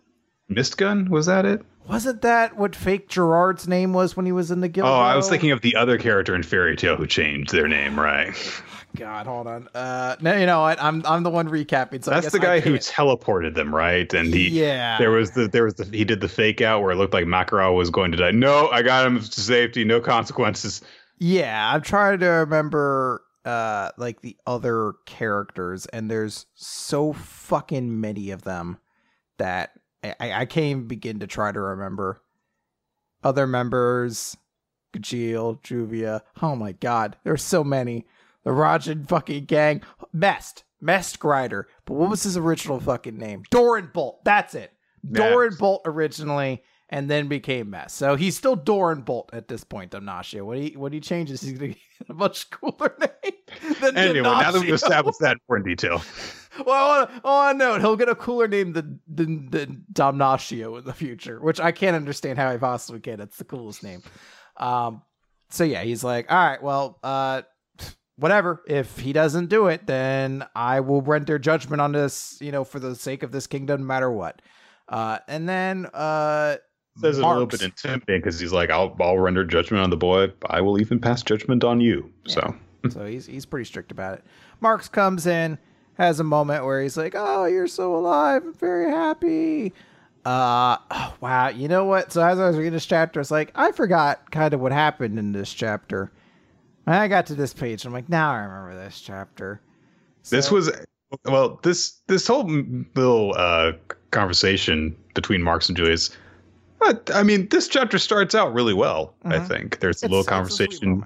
Mystogan? Was that it? Wasn't that what fake Gerard's name was when he was in the guild? Oh, I was thinking of the other character in Fairy Tail who changed their name, right? God, hold on. Uh, no, you know what? I'm I'm the one recapping. So that's the guy who teleported them, right? And he, yeah, there was the there was the he did the fake out where it looked like Makarov was going to die. No, I got him to safety, no consequences. Yeah, I'm trying to remember uh like the other characters, and there's so fucking many of them that I, I can't even begin to try to remember. Other members, Gajeel, Juvia. Oh my god, there's so many. The Rajan fucking gang. Mest. Mest Gryder. But what was his original fucking name? Doran Bolt. That's it. Doran Bolt originally and then became Mess. So he's still Doran Bolt at this point, Damnatio. What he what he changes, he's gonna get a much cooler name than Anyway, now that we've established that more in detail. well, on, a note, he'll get a cooler name than, than, than Damnatio in the future, which I can't understand how I possibly can. It's the coolest name. Um, so yeah, he's like, all right, well, uh, whatever. If he doesn't do it, then I will render judgment on this, you know, for the sake of this kingdom, no matter what. Uh, and then uh, says it a little bit intimidating because he's like, I'll, I'll render judgment on the boy. I will even pass judgment on you. Yeah. So, so he's he's pretty strict about it. Marx comes in has a moment where he's like, "Oh, you're so alive. I'm very happy." Uh, oh, wow. You know what? So as I was reading this chapter, it's like I forgot kind of what happened in this chapter. When I got to this page, I'm like, now I remember this chapter. So, this was well, this this whole little uh, conversation between Marx and Julius. I mean, this chapter starts out really well. Mm-hmm. I think there's a little conversation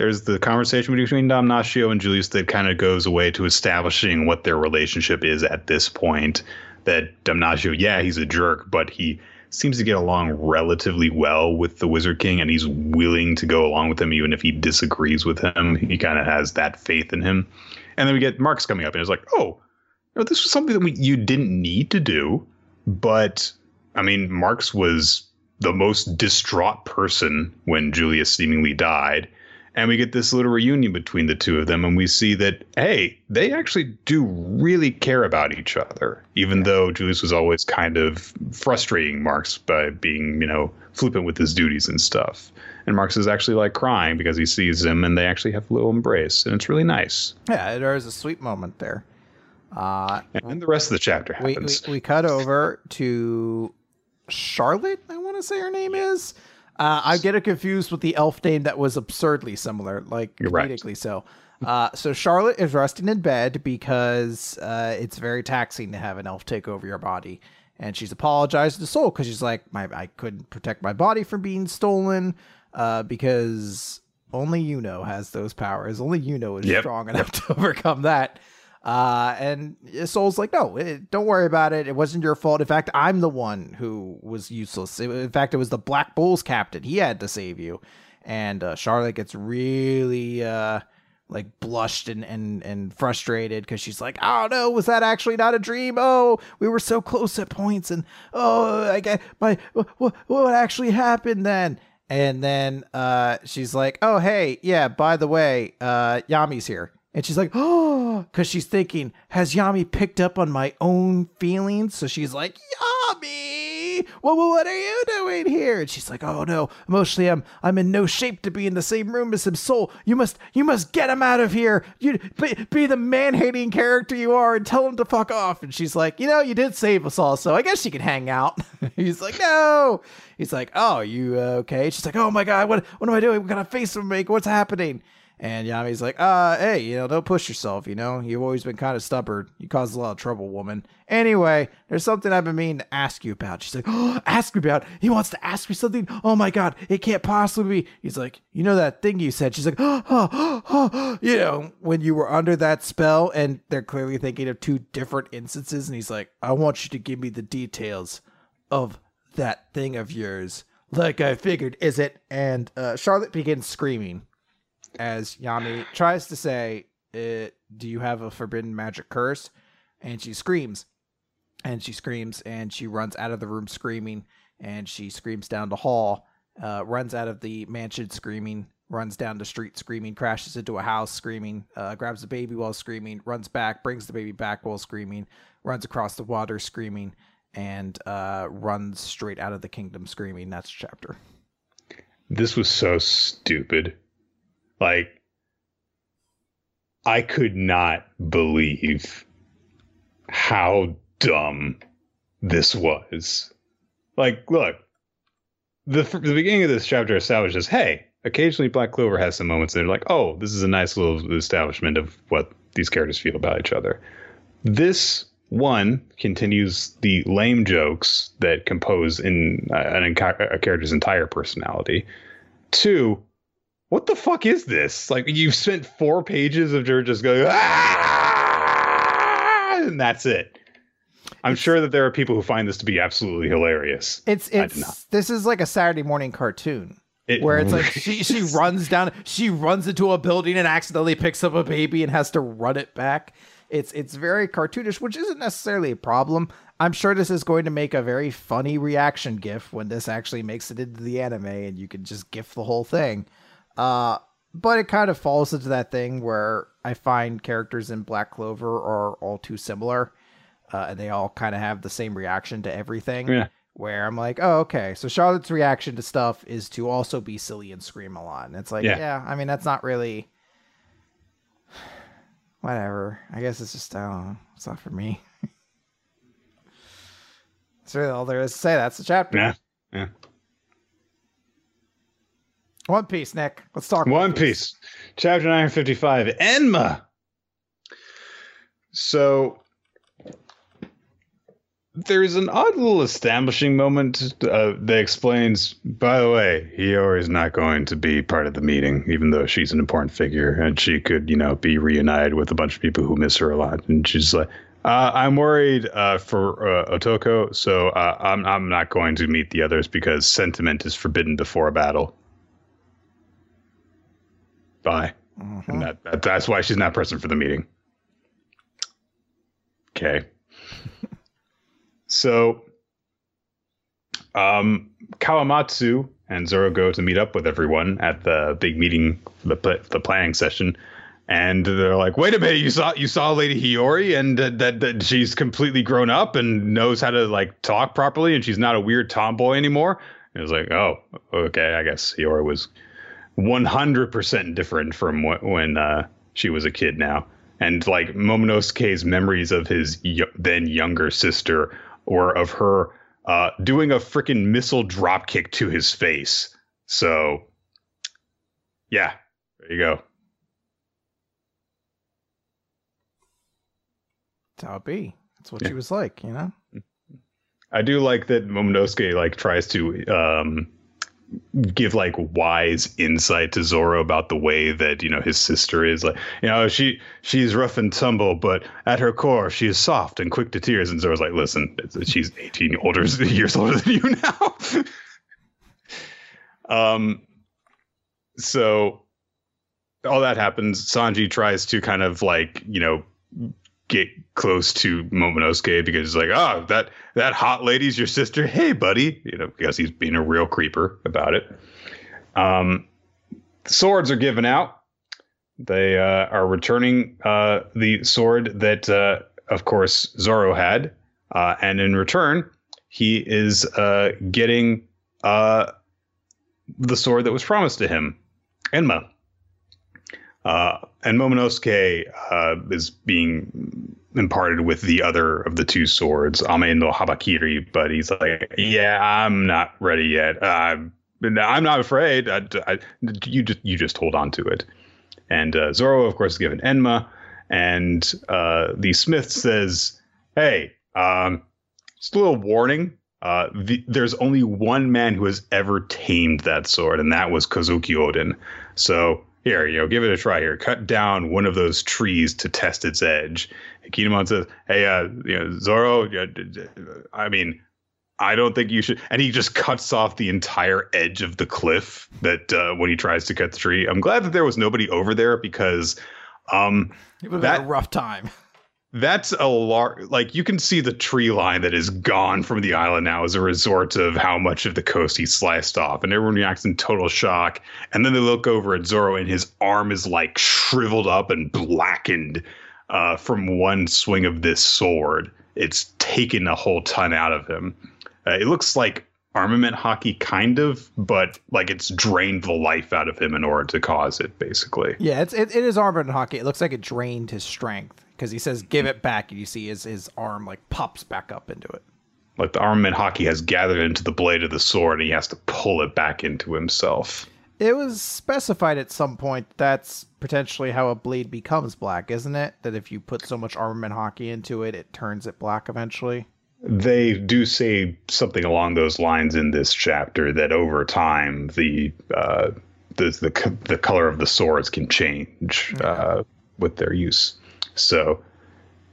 there's the conversation between Damnatio and Julius that kind of goes away to establishing what their relationship is at this point. That Damnatio, yeah, he's a jerk, but he seems to get along relatively well with the Wizard King, and he's willing to go along with him even if he disagrees with him. He kind of has that faith in him. And then we get Marx coming up, and it's like, oh, you know, this was something that we, you didn't need to do, but I mean, Marx was the most distraught person when Julius seemingly died. And we get this little reunion between the two of them, and we see that, hey, they actually do really care about each other, even though Julius was always kind of frustrating Marx by being, you know, flippant with his duties and stuff. And Marx is actually like crying because he sees him, and they actually have a little embrace, and it's really nice. Yeah, there is a sweet moment there. Uh, and the rest of the chapter we, happens. we, we cut over to Charlotte, I want to say her name is. Uh, I get it confused with the elf name that was absurdly similar, like You're right. so. Uh, so Charlotte is resting in bed because uh, it's very taxing to have an elf take over your body, and she's apologized to Sol because she's like, "My I couldn't protect my body from being stolen uh, because only you know has those powers. Only you know is Yep. strong enough to overcome that." Uh, and Sol's like, no, it, don't worry about it. It wasn't your fault. In fact, I'm the one who was useless. It- in fact, it was the Black Bulls captain. He had to save you. And uh, Charlotte gets really uh, like blushed and and and frustrated because she's like, oh no, was that actually not a dream? Oh, we were so close at points, and oh, I got my what what actually happened then? And then uh, she's like, oh hey, yeah, by the way, uh, Yami's here. And she's like, oh, because she's thinking, has Yami picked up on my own feelings? So she's like, Yami, what, what are you doing here? And she's like, oh no, emotionally, I'm, I'm in no shape to be in the same room as him. Sol, you must, you must get him out of here. You be, be the man-hating character you are and tell him to fuck off. And she's like, you know, you did save us all, so I guess you can hang out. He's like, no. He's like, oh, you uh, okay? She's like, oh my god, what, what am I doing? What kind of face am I making? What's happening? And Yami's like, uh, hey, you know, don't push yourself, you know? You've always been kind of stubborn. You caused a lot of trouble, woman. Anyway, there's something I've been meaning to ask you about. She's like, oh, ask me about? He wants to ask me something? Oh my god, it can't possibly be. He's like, you know that thing you said? She's like, oh, oh, oh, you know, when you were under that spell, and they're clearly thinking of two different instances, and he's like, I want you to give me the details of that thing of yours. Like I figured, is it? And uh, Charlotte begins screaming as Yami tries to say, uh, "Do you have a forbidden magic curse?" And she screams, and she screams, and she runs out of the room screaming, and she screams down the hall, uh, runs out of the mansion screaming, runs down the street screaming, crashes into a house screaming, uh, grabs the baby while screaming, runs back, brings the baby back while screaming, runs across the water screaming, and uh, runs straight out of the kingdom screaming. That's the chapter. this was so stupid. Like, I could not believe how dumb this was. Like, look, the the beginning of this chapter establishes, hey, occasionally Black Clover has some moments that are like, oh, this is a nice little establishment of what these characters feel about each other. This one continues the lame jokes that compose in uh, an, a character's entire personality. Two, what the fuck is this? Like you've spent four pages of her just going ah, and that's it. I'm sure that there are people who find this to be absolutely hilarious. It's it's not. this is like a Saturday morning cartoon It where it's like she she runs down she runs into a building and accidentally picks up a baby and has to run it back. It's it's very cartoonish, which isn't necessarily a problem. I'm sure this is going to make a very funny reaction gif when this actually makes it into the anime and you can just gif the whole thing. Uh but it kind of falls into that thing where I find characters in Black Clover are all too similar. Uh, and they all kind of have the same reaction to everything Yeah. where I'm like, oh, okay. So Charlotte's reaction to stuff is to also be silly and scream a lot. And it's like, Yeah. yeah, I mean, that's not really. Whatever. I guess it's just, I don't know. It's not for me. That's really all there is to say. That's the chapter. Yeah. Yeah. One Piece, Nick. Let's talk One Piece, chapter 955, Enma. So there's an odd little establishing moment uh, that explains, by the way, Hiyori is not going to be part of the meeting, even though she's an important figure and she could, you know, be reunited with a bunch of people who miss her a lot. And she's like, uh, I'm worried uh, for uh, Otoko, so uh, I'm I'm not going to meet the others because sentiment is forbidden before a battle. Bye. Mm-hmm. And that, that that's why she's not present for the meeting. Okay. so, um, Kawamatsu and Zoro go to meet up with everyone at the big meeting, the the planning session, and they're like, "Wait a minute, you saw you saw Lady Hiyori, and that, that that she's completely grown up and knows how to like talk properly, and she's not a weird tomboy anymore." And it was like, "Oh, okay, I guess Hiyori was 100% different from when uh, she was a kid now." And like Momonosuke's memories of his y- then younger sister or of her uh, doing a freaking missile drop kick to his face. So, yeah, there you go. That's how it be. That's what yeah. she was like, you know. I do like that Momonosuke like tries to um, give like wise insight to Zoro about the way that you know his sister is like you know she she's rough and tumble but at her core she is soft and quick to tears. And Zoro's like listen she's 18 older years older than you now. Um so all that happens. Sanji tries to kind of like you know get close to Momonosuke because he's like, oh, that that hot lady's your sister. Hey, buddy, you know, because he's being a real creeper about it. Um, swords are given out. They uh, are returning uh, the sword that, uh, of course, Zoro had, uh, and in return, he is uh, getting uh, the sword that was promised to him, Enma. And Momonosuke uh, is being imparted with the other of the two swords, Ame no Habakiri, but he's like, yeah, I'm not ready yet. Uh, I'm not afraid. I, I, you just you just hold on to it. And uh, Zoro, of course, is given Enma, and uh, the Smith says, "Hey, um, just a little warning. Uh, the, there's only one man who has ever tamed that sword, and that was Kozuki Oden. So here, you know, give it a try here. Cut down one of those trees to test its edge. Kinemon says, "Hey, uh, you know, Zoro, I mean, I don't think you should." And he just cuts off the entire edge of the cliff that uh, when he tries to cut the tree. I'm glad that there was nobody over there because um, it would was a rough time. That's a large, like you can see the tree line that is gone from the island now as a result of how much of the coast he sliced off. And everyone reacts in total shock. And then they look over at Zoro and his arm is like shriveled up and blackened uh, from one swing of this sword. It's taken a whole ton out of him. Uh, it looks like armament haki kind of but like it's drained the life out of him in order to cause it basically yeah it's it, it is armament haki it looks like it drained his strength because he says give it back and you see his, his arm like pops back up into it. Like the armament haki has gathered into the blade of the sword and he has to pull it back into himself. It was specified at some point that's potentially how a blade becomes black isn't it? That if you put so much armament haki into it it turns it black eventually? They do say something along those lines in this chapter that over time the uh, the, the the color of the swords can change uh, with their use. So,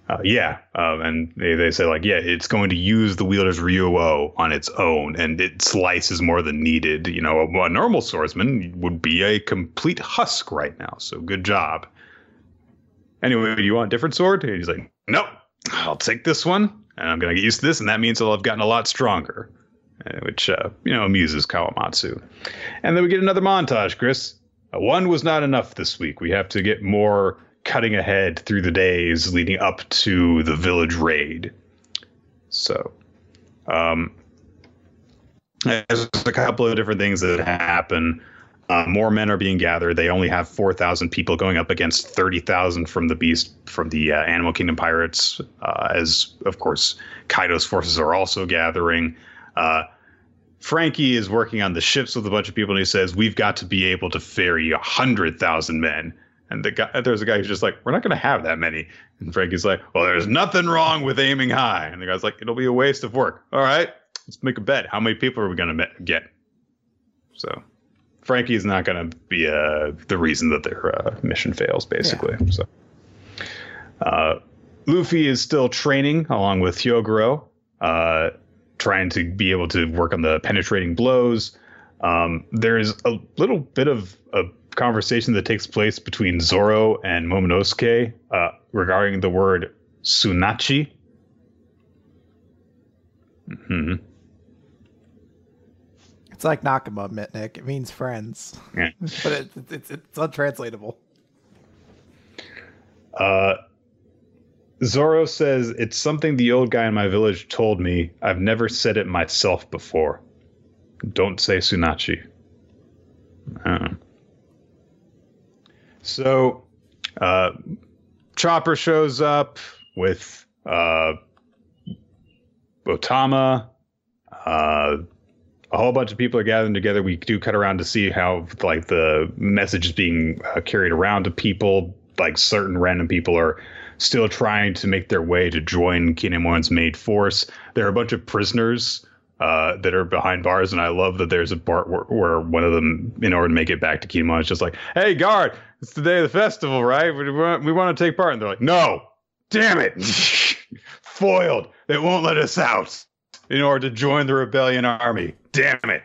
uh, yeah, um, and they, they say like, yeah, it's going to use the wielder's Ryuo on its own, and it slices more than needed. You know, a, a normal swordsman would be a complete husk right now. So good job. Anyway, do you want a different sword? And he's like, nope, I'll take this one, and I'm to get used to this, and that means I'll have gotten a lot stronger, uh, which uh, you know amuses Kawamatsu. And then we get another montage, Chris. Uh, one was not enough this week. We have to get more cutting ahead through the days leading up to the village raid. So, um, there's a couple of different things that happen. Uh, more men are being gathered. They only have 4,000 people going up against 30,000 from the beast from the uh, Animal Kingdom pirates. Uh, as of course, Kaido's forces are also gathering. Uh, Franky is working on the ships with a bunch of people, and he says we've got to be able to ferry 100,000 men And the guy, there's a guy who's just like, we're not going to have that many. And Franky's like, well, there's nothing wrong with aiming high. And the guy's like, it'll be a waste of work. All right, let's make a bet. How many people are we going to get? So Frankie is not going to be uh, the reason that their uh, mission fails, basically. Yeah. So uh, Luffy is still training along with Hyogoro, uh, trying to be able to work on the penetrating blows. Um, there's a little bit of a conversation that takes place between Zoro and Momonosuke uh, regarding the word Sunachi. Hmm. It's like Nakama, Mitnick. It means friends, yeah. but it, it, it's it's untranslatable. Uh, Zoro says it's something the old guy in my village told me. I've never said it myself before. Don't say Sunachi. Uh. So, uh, Chopper shows up with uh, Otama. Uh, a whole bunch of people are gathering together. We do cut around to see how like the message is being uh, carried around to people. Like certain random people are still trying to make their way to join Kinemon's main force. There are a bunch of prisoners uh, that are behind bars, and I love that there's a part where, where, one of them, in order to make it back to Kinemon, is just like, "Hey, guard, it's the day of the festival, right? We want, we want to take part." And they're like, "No, damn it, foiled. They won't let us out in order to join the rebellion army. Damn it."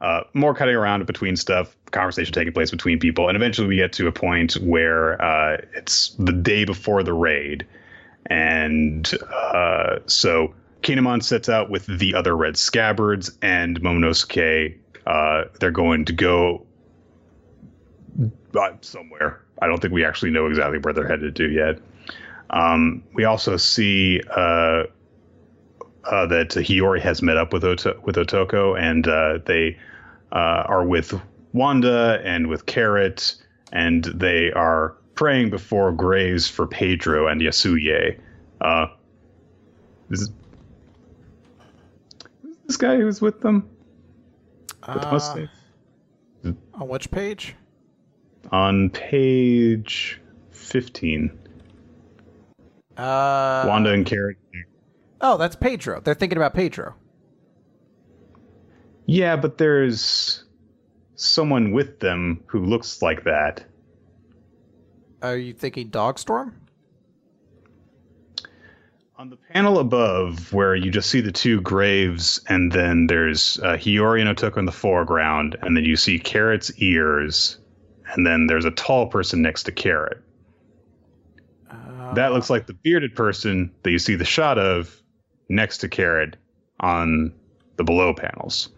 Uh, more cutting around between stuff, conversation taking place between people, and eventually we get to a point where uh, it's the day before the raid and uh, so Kinemon sets out with the other Red Scabbards and Momonosuke. Uh, they're going to go uh, somewhere. I don't think we actually know exactly where they're headed to yet. Um, we also see uh, uh, that Hiyori has met up with Ot- with Otoko, and uh, they uh, are with Wanda and with Carrot, and they are praying before graves for Pedro and Yasuie. This, this guy who's with them? Uh, on which page? On page 15. Uh, Wanda and Carrot. Oh, that's Pedro. They're thinking about Pedro. Yeah, but there's someone with them who looks like that. Are you thinking Dogstorm? On the panel above, where you just see the two graves, and then there's uh, Hiyori and Otoko in the foreground, and then you see Carrot's ears, and then there's a tall person next to Carrot. Uh, that looks like the bearded person that you see the shot of next to Carrot on the below panels.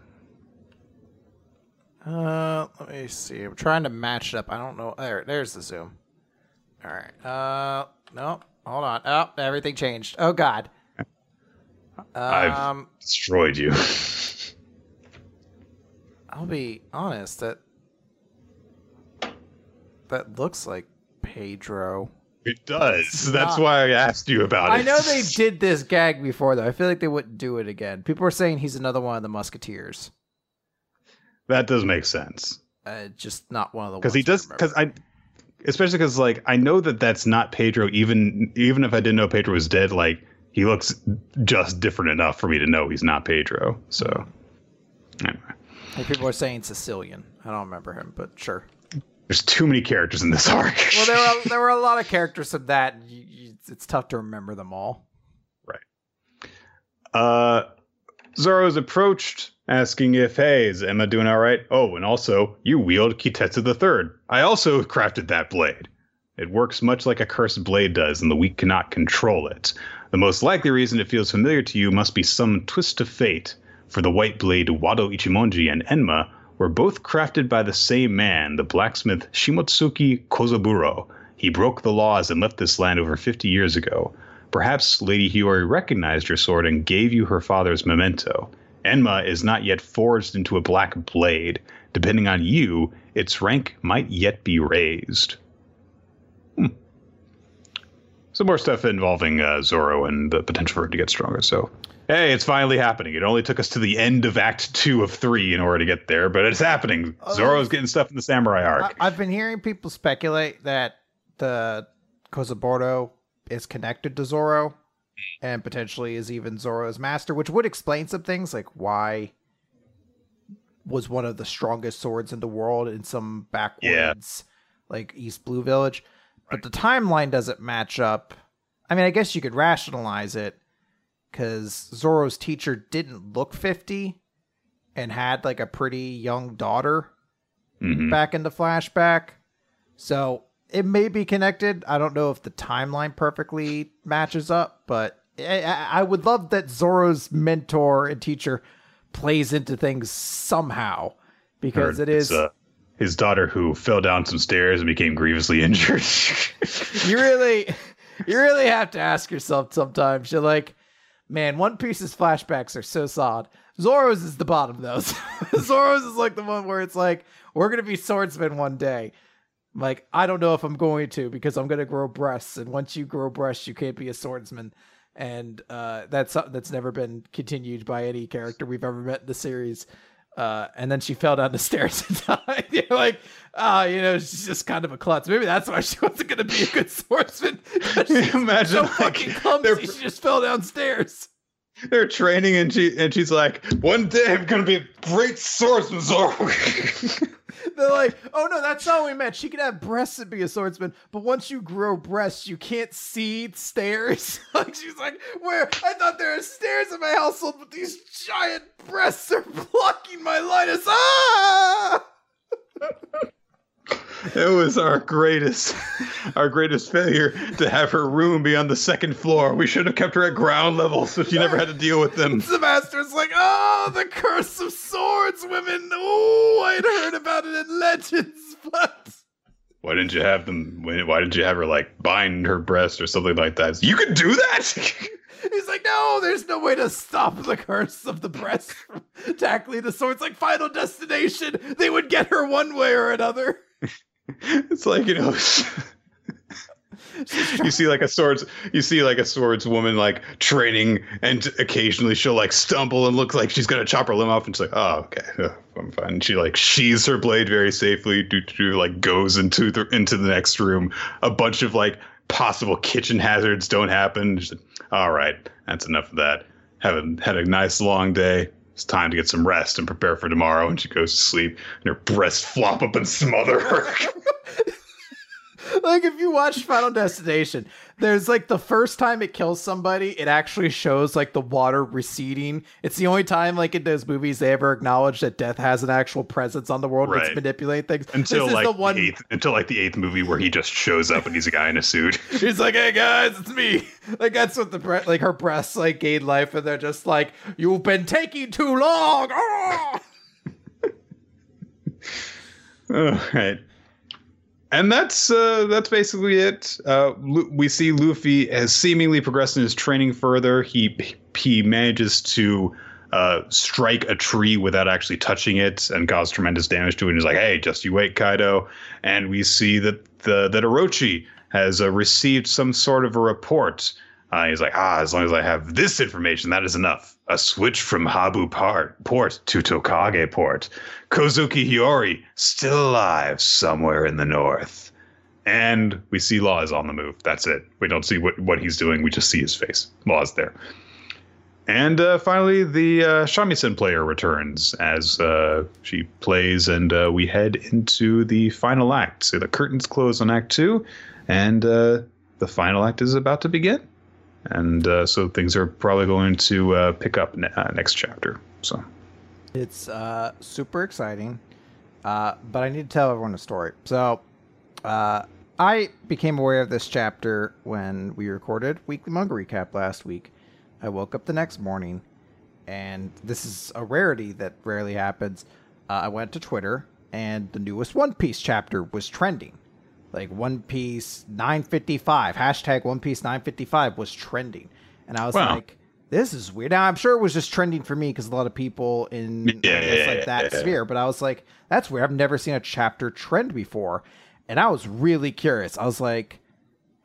Uh, let me see. I'm trying to match it up. I don't know. There, there's the zoom. All right. Uh, no, hold on. Oh, everything changed. Oh God. I've um, destroyed you. I'll be honest. That that looks like Pedro. It does. That's why I asked you about it. I know they did this gag before, though. I feel like they wouldn't do it again. People are saying he's another one of the Musketeers. That does make sense. Uh, just not one of the because he does because I especially because like I know that that's not Pedro. Even even if I didn't know Pedro was dead, like he looks just different enough for me to know he's not Pedro. So anyway, people are saying Sicilian. I don't remember him, but sure. There's too many characters in this arc. well, there were there were a lot of characters of that. You, you, it's tough to remember them all. Right. Uh, Zoro is approached asking if, hey, is Enma doing all right? Oh, and also, you wield Kitetsu the Third. I also crafted that blade. It works much like a cursed blade does, and the weak cannot control it. The most likely reason it feels familiar to you must be some twist of fate, for the white blade Wado Ichimonji and Enma were both crafted by the same man, the blacksmith Shimotsuki Kozaburo. He broke the laws and left this land over 50 years ago. Perhaps Lady Hiyori recognized your sword and gave you her father's memento. Enma is not yet forged into a black blade. Depending on you, its rank might yet be raised. Hmm. Some more stuff involving uh, Zoro and the potential for it to get stronger. So, hey, it's finally happening. It only took us to the end of Act Two of three in order to get there, but it's happening. Oh, Zoro's getting stuff in the samurai arc. I, I've been hearing people speculate that the Kozaburo is connected to Zoro and potentially is even Zoro's master, which would explain some things like why was one of the strongest swords in the world in some backwoods like East Blue Village. But the timeline doesn't match up. I mean, I guess you could rationalize it because Zoro's teacher didn't look 50 and had like a pretty young daughter Mhm. back in the flashback. So it may be connected. I don't know if the timeline perfectly matches up, but I, I would love that Zoro's mentor and teacher plays into things somehow because it It's, uh, his daughter who fell down some stairs and became grievously injured. you really, you really have to ask yourself sometimes. You're like, man, One Piece's flashbacks are so solid. Zoro's is the bottom though. Zoro's is like the one where it's like, we're gonna be swordsmen one day. Like, I don't know if I'm going to because I'm gonna grow breasts, and once you grow breasts, you can't be a swordsman. And uh, that's something that's never been continued by any character we've ever met in the series. Uh, and then she fell down the stairs and died. You're like, ah, you know, she's just kind of a klutz. Maybe that's why she wasn't going to be a good swordsman. she's Imagine, so like, fucking clumsy. She just fell downstairs. They're training, and she and she's like, "One day I'm gonna be a great swordsman, Zoro." They're like, oh no, that's what we meant. She could have breasts and be a swordsman, but once you grow breasts, you can't see stairs. like she's like, where? I thought there were stairs in my household, but these giant breasts are blocking my line of ah! it was our greatest, our greatest failure to have her room be on the second floor. We should have kept her at ground level, so she never had to deal with them. The master's like, oh, the curse of swords, women. Oh, I'd heard about it in legends, but Why didn't you have them? Why didn't you have her like bind her breast or something like that? You could do that. He's like, no, there's no way to stop the curse of the breast from tackling the swords. Like Final Destination, they would get her one way or another. it's like you know. you see like a swords you see like a swordswoman like training and occasionally she'll like stumble and look like she's gonna chop her limb off and she's like oh okay i'm fine and she like sheathes her blade very safely like goes into the into the next room a bunch of like possible kitchen hazards don't happen. Like, all right that's enough of that. Have a, had a nice long day. It's time to get some rest and prepare for tomorrow. And she goes to sleep and her breasts flop up and smother her like if you watch Final Destination, there's like the first time it kills somebody, it actually shows like the water receding. It's the only time like in those movies they ever acknowledge that death has an actual presence on the world Right. that's manipulate things. until this is like the one the eighth, until like the eighth movie where he just shows up and he's a guy in a suit. He's like, "Hey guys, it's me." Like that's what the bre- like her breasts like gain life, and they're just like, "You've been taking too long." Ah! All right. And that's uh, that's basically it. Uh, we see Luffy has seemingly progressed in his training further. He he manages to uh, strike a tree without actually touching it and cause tremendous damage to it. And he's like, "Hey, just you wait, Kaido." And we see that the that Orochi has uh, received some sort of a report. Uh, he's like, "Ah, as long as I have this information, that is enough." A switch from Habu Port, port to Tokage Port. Kozuki Hiyori still alive somewhere in the north. And we see Law is on the move. That's it. We don't see what, what he's doing. We just see his face. Law's there. And uh, finally, the uh, shamisen player returns as uh, she plays, and uh, we head into the final act. So the curtains close on Act Two, and uh, the final act is about to begin. And uh, so things are probably going to uh, pick up uh, next chapter. So It's uh, super exciting, uh, but I need to tell everyone a story. So, uh, I became aware of this chapter when we recorded Weekly Manga Recap last week. I woke up the next morning, and this is a rarity that rarely happens. I went to Twitter, and the newest One Piece chapter was trending. Like One Piece 955, hashtag One Piece 955 was trending. And I was Wow. like, this is weird. Now, I'm sure it was just trending for me because a lot of people in Yeah, guess, like that yeah. sphere, but I was like, that's weird. I've never seen a chapter trend before. And I was really curious. I was like,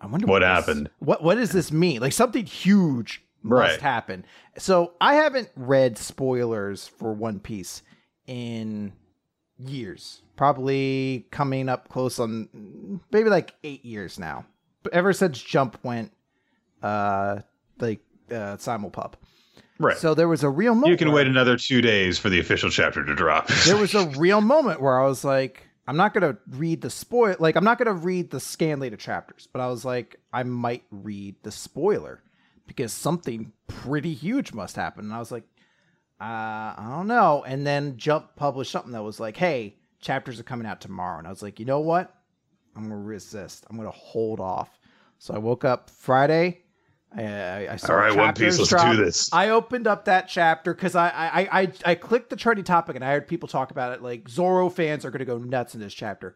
I wonder What this- happened? What what does this mean? Like something huge must Right. happen. So I haven't read spoilers for One Piece in years. Probably coming up close on maybe like eight years now. But ever since Jump went uh like uh simulpub. Right. So there was a real moment. you can wait another two days for the official chapter to drop. there was a real moment where I was like, I'm not gonna read the spoil like I'm not gonna read the scan later chapters, but I was like, I might read the spoiler because something pretty huge must happen. And I was like, uh, I don't know. And then Jump published something that was like, hey, chapters are coming out tomorrow. And I was like, you know what? I'm gonna resist. I'm gonna hold off. So I woke up Friday. I, I, I saw All right, One Piece, let's drop. do this. I opened up that chapter because I, I I I clicked the trending topic and I heard people talk about it. Like Zoro fans are gonna go nuts in this chapter.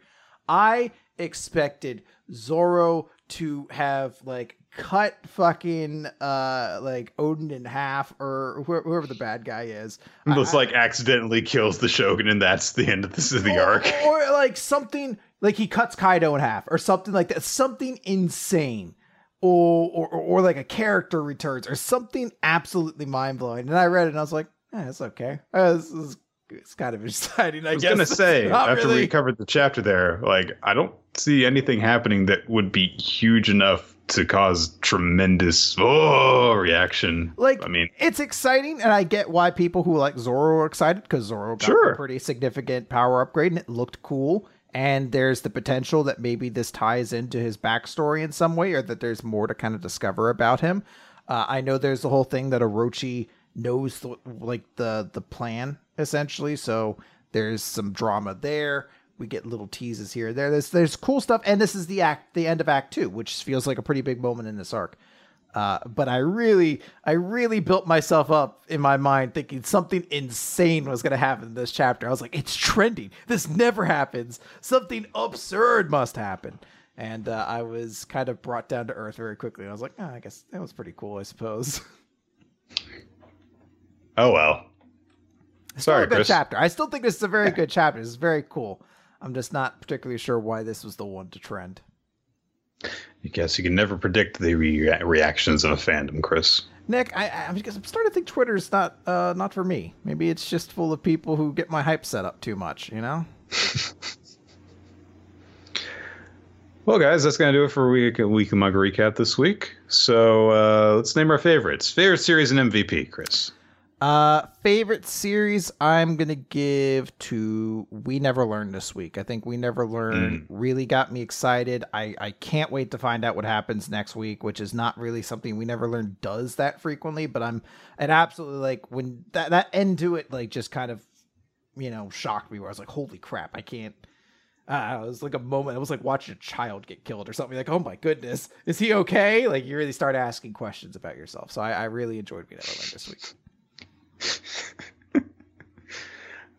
I expected Zoro to have like cut fucking uh like Odin in half or whoever, whoever the bad guy is. Just like accidentally kills the Shogun, and that's the end of this is the or, arc. or like something like he cuts Kaido in half or something like that. Something insane. Or, or, or like a character returns or something absolutely mind blowing. And I read it and I was like, eh, it's okay. Uh, this is it's kind of exciting. I, I was guess gonna say after really- we covered the chapter there, like I don't see anything happening that would be huge enough to cause tremendous oh reaction. Like, I mean, it's exciting, and I get why people who like Zoro are excited because Zoro got Sure. a pretty significant power upgrade and it looked cool. And there's the potential that maybe this ties into his backstory in some way, or that there's more to kind of discover about him. Uh, I know there's the whole thing that Orochi knows the, like the the plan essentially, so there's some drama there. We get little teases here there. There's there's cool stuff, and this is the act the end of Act Two, which feels like a pretty big moment in this arc. Uh, but I really, I really built myself up in my mind thinking something insane was going to happen in this chapter. I was like, it's trending. This never happens. Something absurd must happen. And uh, I was kind of brought down to earth very quickly. I was like, oh, I guess that was pretty cool, I suppose. oh well. Still Sorry, a good Chris. chapter. I still think this is a very good chapter. It's very cool. I'm just not particularly sure why this was the one to trend. I guess you can never predict the rea- reactions of a fandom, Chris. Nick, I, I- I'm, just, I'm starting to think Twitter's not uh, not for me. Maybe it's just full of people who get my hype set up too much. You know? Well, guys, that's gonna do it for week week of mug recap this week. So uh, let's name our favorites. Favorite series and MVP, Chris. Uh, favorite series I'm gonna give to We Never Learned this week. I think We Never Learned really got me excited. I I can't wait to find out what happens next week, which is not really something We Never Learned does that frequently. But I'm it absolutely like when that that end to it like just kind of you know shocked me where I was like, holy crap, I can't. Uh, it was like a moment. It was like watching a child get killed or something. Like, oh my goodness, is he okay? Like, you really start asking questions about yourself. So I, I really enjoyed We Never Learned this week.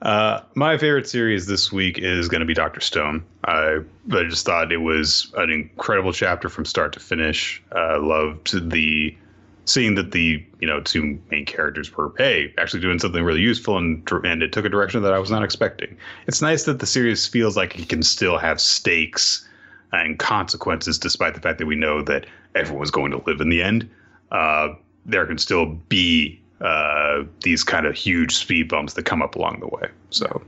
Uh, my favorite series this week is going to be Doctor Stone. I I just thought it was an incredible chapter from start to finish. Uh, loved the seeing that the you know two main characters were hey actually doing something really useful and and it took a direction that I was not expecting. It's nice that the series feels like it can still have stakes and consequences despite the fact that we know that everyone's going to live in the end. Uh, there can still be uh, these kind of huge speed bumps that come up along the way. So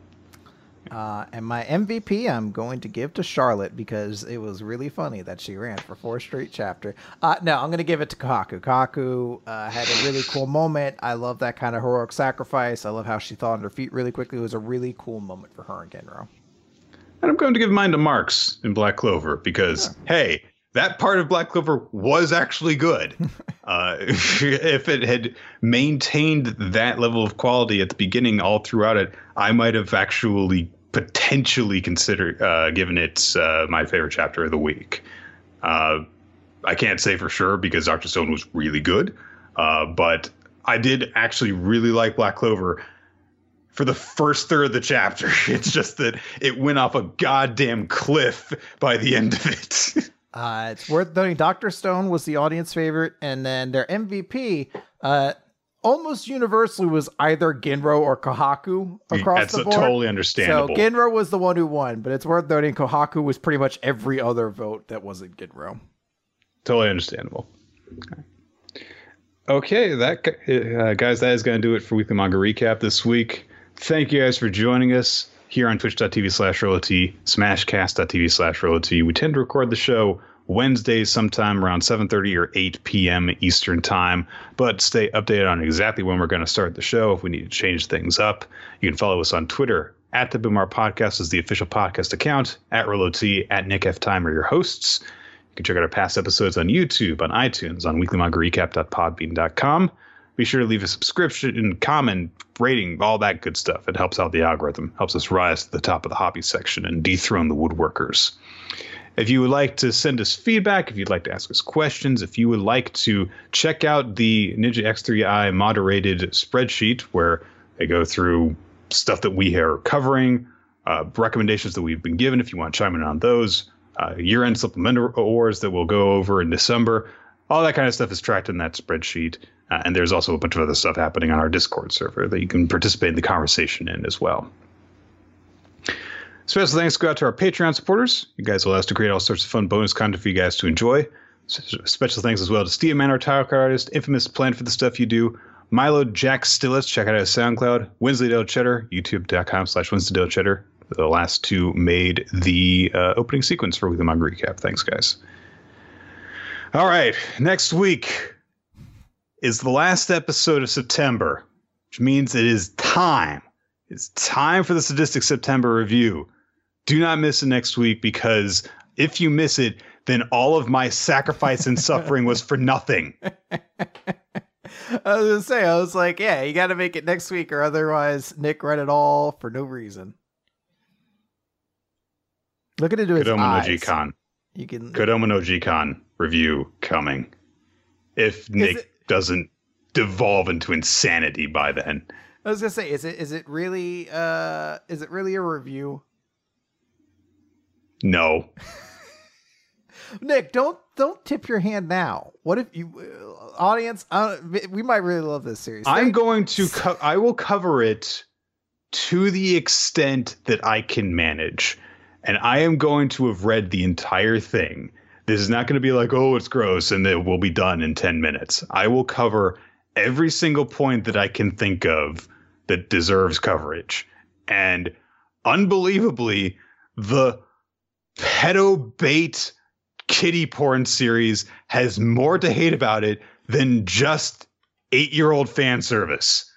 Uh, and my MVP, I'm going to give to Charlotte because it was really funny that she ran for four straight chapter. Uh, no, I'm going to give it to Kohaku. Kohaku uh, had a really cool moment. I love that kind of heroic sacrifice. I love how she thought on her feet really quickly. It was a really cool moment for her and Ginro. And I'm going to give mine to Marx in Black Clover because, hey, that part of Black Clover was actually good. uh, if it had maintained that level of quality at the beginning all throughout it, I might have actually potentially considered uh, given it uh, my favorite chapter of the week. Uh, I can't say for sure because Doctor Stone was really good, uh, but I did actually really like Black Clover for the first third of the chapter. It's just that it went off a goddamn cliff by the end of it. Uh, it's worth noting Dr. Stone was the audience favorite, and then their MVP, uh, almost universally was either Ginro or Kohaku across That's the board. totally understandable. So Ginro was the one who won, but it's worth noting Kohaku was pretty much every other vote that wasn't Ginro. totally understandable. Okay, that uh, guys, that is going to do it for weekly manga recap this week. Thank you guys for joining us here on twitch.tv slash RoloT, smashcast.tv slash RoloT. We tend to record the show Wednesdays sometime around 7.30 or 8 p.m. Eastern time, but stay updated on exactly when we're going to start the show if we need to change things up. You can follow us on Twitter at the Boomar Podcast is the official podcast account, at RoloT, at Nick F. Time are your hosts You can check out our past episodes on YouTube, on iTunes, on weeklymangarecap.podbean.com. Be sure to leave a subscription, and comment, rating, all that good stuff. It helps out the algorithm, helps us rise to the top of the hobby section and dethrone the woodworkers. If you would like to send us feedback, if you'd like to ask us questions, if you would like to check out the Ninja X3i moderated spreadsheet where they go through stuff that we are covering, uh, recommendations that we've been given, if you want to chime in on those, uh, year-end supplemental awards that we'll go over in December. All that kind of stuff is tracked in that spreadsheet. Uh, and there's also a bunch of other stuff happening on our Discord server that you can participate in the conversation in as well. Special thanks go out to our Patreon supporters. You guys allow us to create all sorts of fun bonus content for you guys to enjoy. Special thanks as well to Steve our tile card artist, infamous plan for the stuff you do, Milo Jack Stillitz, check out his SoundCloud, Winsleydale Cheddar, youtube.com slash Winsleydale Cheddar, the last two made the uh, opening sequence for Weekly Manga Recap. Thanks, guys. All right, next week is the last episode of September, which means it is time. It's time for the Sadistic September review. Do not miss it next week because if you miss it, then all of my sacrifice and suffering was for nothing. I was gonna say, I was like, yeah, you got to make it next week, or otherwise Nick read it all for no reason. Look at it his Kodomo eyes. no G-Con. You can Kodomo no Jikan review coming. If Nick doesn't devolve into insanity by then. I was gonna say, is it is it really uh is it really a review? No. Nick, don't don't tip your hand now. What if you uh, audience? Uh, we might really love this series. I'm going to co- I will cover it to the extent that I can manage. And I am going to have read the entire thing. This is not going to be like, "Oh, it's gross," and it will be done in 10 minutes. I will cover every single point that I can think of that deserves coverage. And unbelievably, the pedo bait kitty porn series has more to hate about it than just eight year old fan service.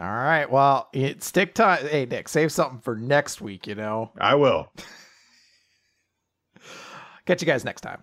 All right. Well, it, stick time. Hey, Nick, save something for next week. You know. I will. Catch you guys next time.